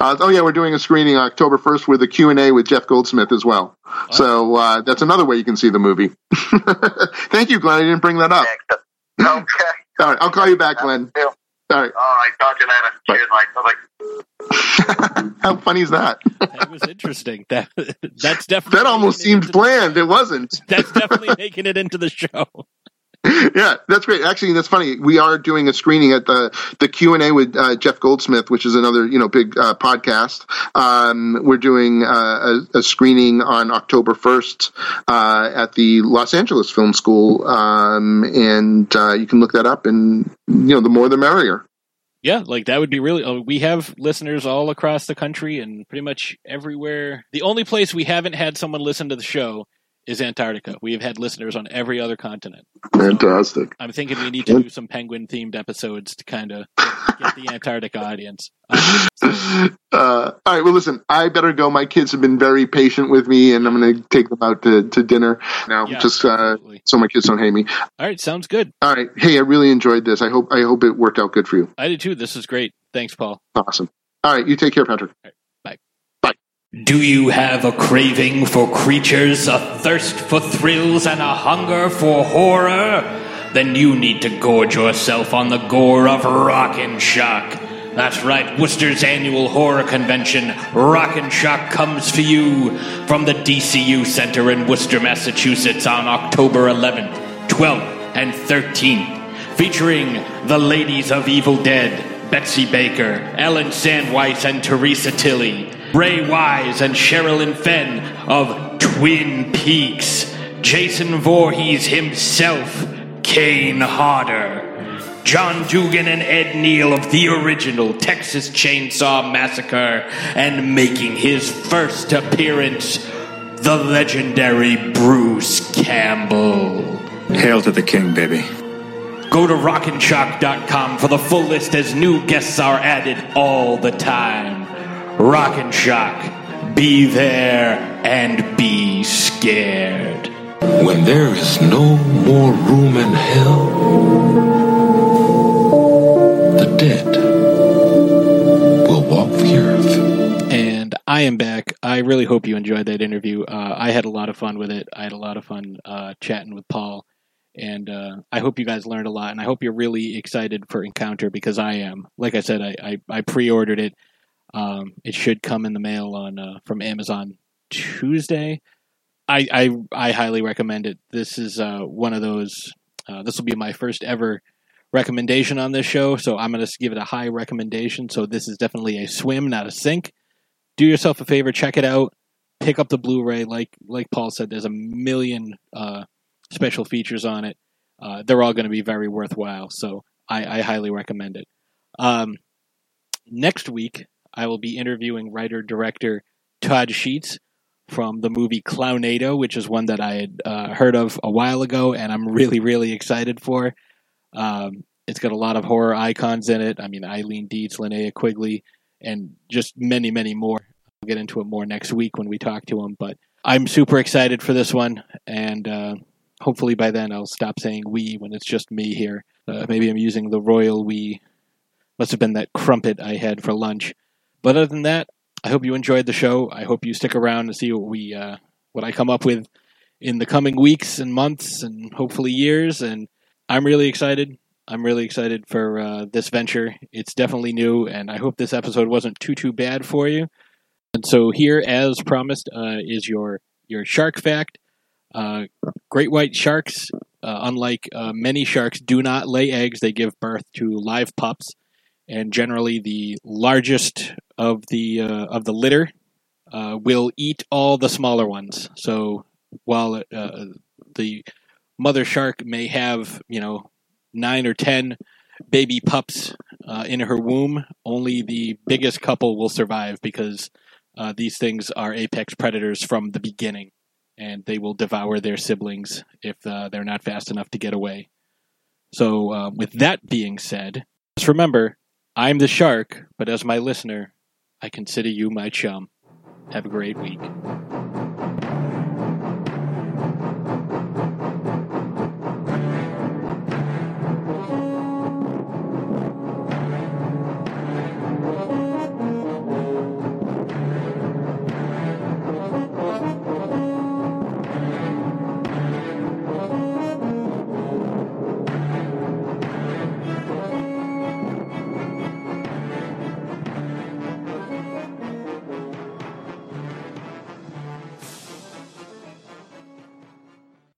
Uh, oh yeah, we're doing a screening October 1st with a Q&A with Jeff Goldsmith as well. So uh, that's another way you can see the movie. Thank you, Glenn. I didn't bring that up. Okay. All right, I'll call you back, Glenn. Yeah. Oh, All right. All right. Talk to you later. Cheers, mate. Bye. How funny is that? That was interesting. That that's definitely That almost seemed into- planned. It wasn't. That's definitely making it into the show. yeah, that's great. Actually, that's funny. We are doing a screening at the the Q and A with uh, Jeff Goldsmith, which is another you know big uh, podcast. Um, we're doing uh, a, a screening on October first uh, at the Los Angeles Film School, um, and uh, you can look that up. And you know, the more the merrier. Yeah, like that would be really. Oh, we have listeners all across the country and pretty much everywhere. The only place we haven't had someone listen to the show is Antarctica. We have had listeners on every other continent. Fantastic. I'm thinking we need to do some penguin themed episodes to kind of get the Antarctica audience. Um, so- Uh, all right. Well, listen, I better go. My kids have been very patient with me, and I'm going to take them out to, to dinner now, Yeah, just uh, so my kids don't hate me. all right, sounds good. All right. Hey, I really enjoyed this. I hope I hope it worked out good for you. I did too. This is great. Thanks, Paul. Awesome. All right. You take care, Patrick. Do you have a craving for creatures, a thirst for thrills, and a hunger for horror? Then you need to gorge yourself on the gore of Rock and Shock. That's right, Worcester's annual horror convention, Rock and Shock, comes for you from the DCU Center in Worcester, Massachusetts on October 11th, 12th, and 13th, featuring the Ladies of Evil Dead, Betsy Baker, Ellen Sandweiss, and Theresa Tilly, Ray Wise and Sherilyn Fenn of Twin Peaks, Jason Voorhees himself, Kane Hodder, John Dugan and Ed Neal of the original Texas Chainsaw Massacre, and making his first appearance, the legendary Bruce Campbell. Hail to the king, baby. Go to rockandshock.com for the full list as new guests are added all the time. Rock and Shock. Be there and be scared. When there is no more room in hell, the dead will walk the earth. And I am back. I really hope you enjoyed that interview. Uh, I had a lot of fun with it. I had a lot of fun uh, chatting with Paul. And uh, I hope you guys learned a lot. And I hope you're really excited for Encounter because I am. Like I said, I, I, I pre ordered it. Um, it should come in the mail on uh, from Amazon Tuesday. I, I, I highly recommend it. This is uh, one of those. Uh, this will be my first ever recommendation on this show, so I'm going to give it a high recommendation. So this is definitely a swim, not a sink. Do yourself a favor, check it out. Pick up the Blu-ray. Like like Paul said, there's a million uh, special features on it. Uh, they're all going to be very worthwhile. So I, I highly recommend it. Um, next week, I will be interviewing writer director Todd Sheets from the movie Clownado, which is one that I had uh, heard of a while ago, and I'm really, really excited for. Um, it's got a lot of horror icons in it. I mean, Eileen Dietz, Linnea Quigley, and just many, many more. I'll get into it more next week when we talk to them. But I'm super excited for this one, and uh, hopefully by then I'll stop saying we when it's just me here. Uh, maybe I'm using the royal we. Must have been that crumpet I had for lunch. But other than that, I hope you enjoyed the show. I hope you stick around to see what we uh, what I come up with in the coming weeks and months and hopefully years. And I'm really excited. I'm really excited for uh, this venture. It's definitely new, and I hope this episode wasn't too too bad for you. And so here, as promised, uh, is your your shark fact. Uh, great white sharks, uh, unlike uh, many sharks, do not lay eggs. They give birth to live pups, and generally the largest of the uh, of the litter uh, will eat all the smaller ones. So while uh, the mother shark may have you know nine or ten baby pups uh, in her womb, only the biggest couple will survive because uh, these things are apex predators from the beginning, and they will devour their siblings if uh, they're not fast enough to get away. So, with that being said, just remember I'm the shark, but as my listener, I consider you my chum. Have a great week.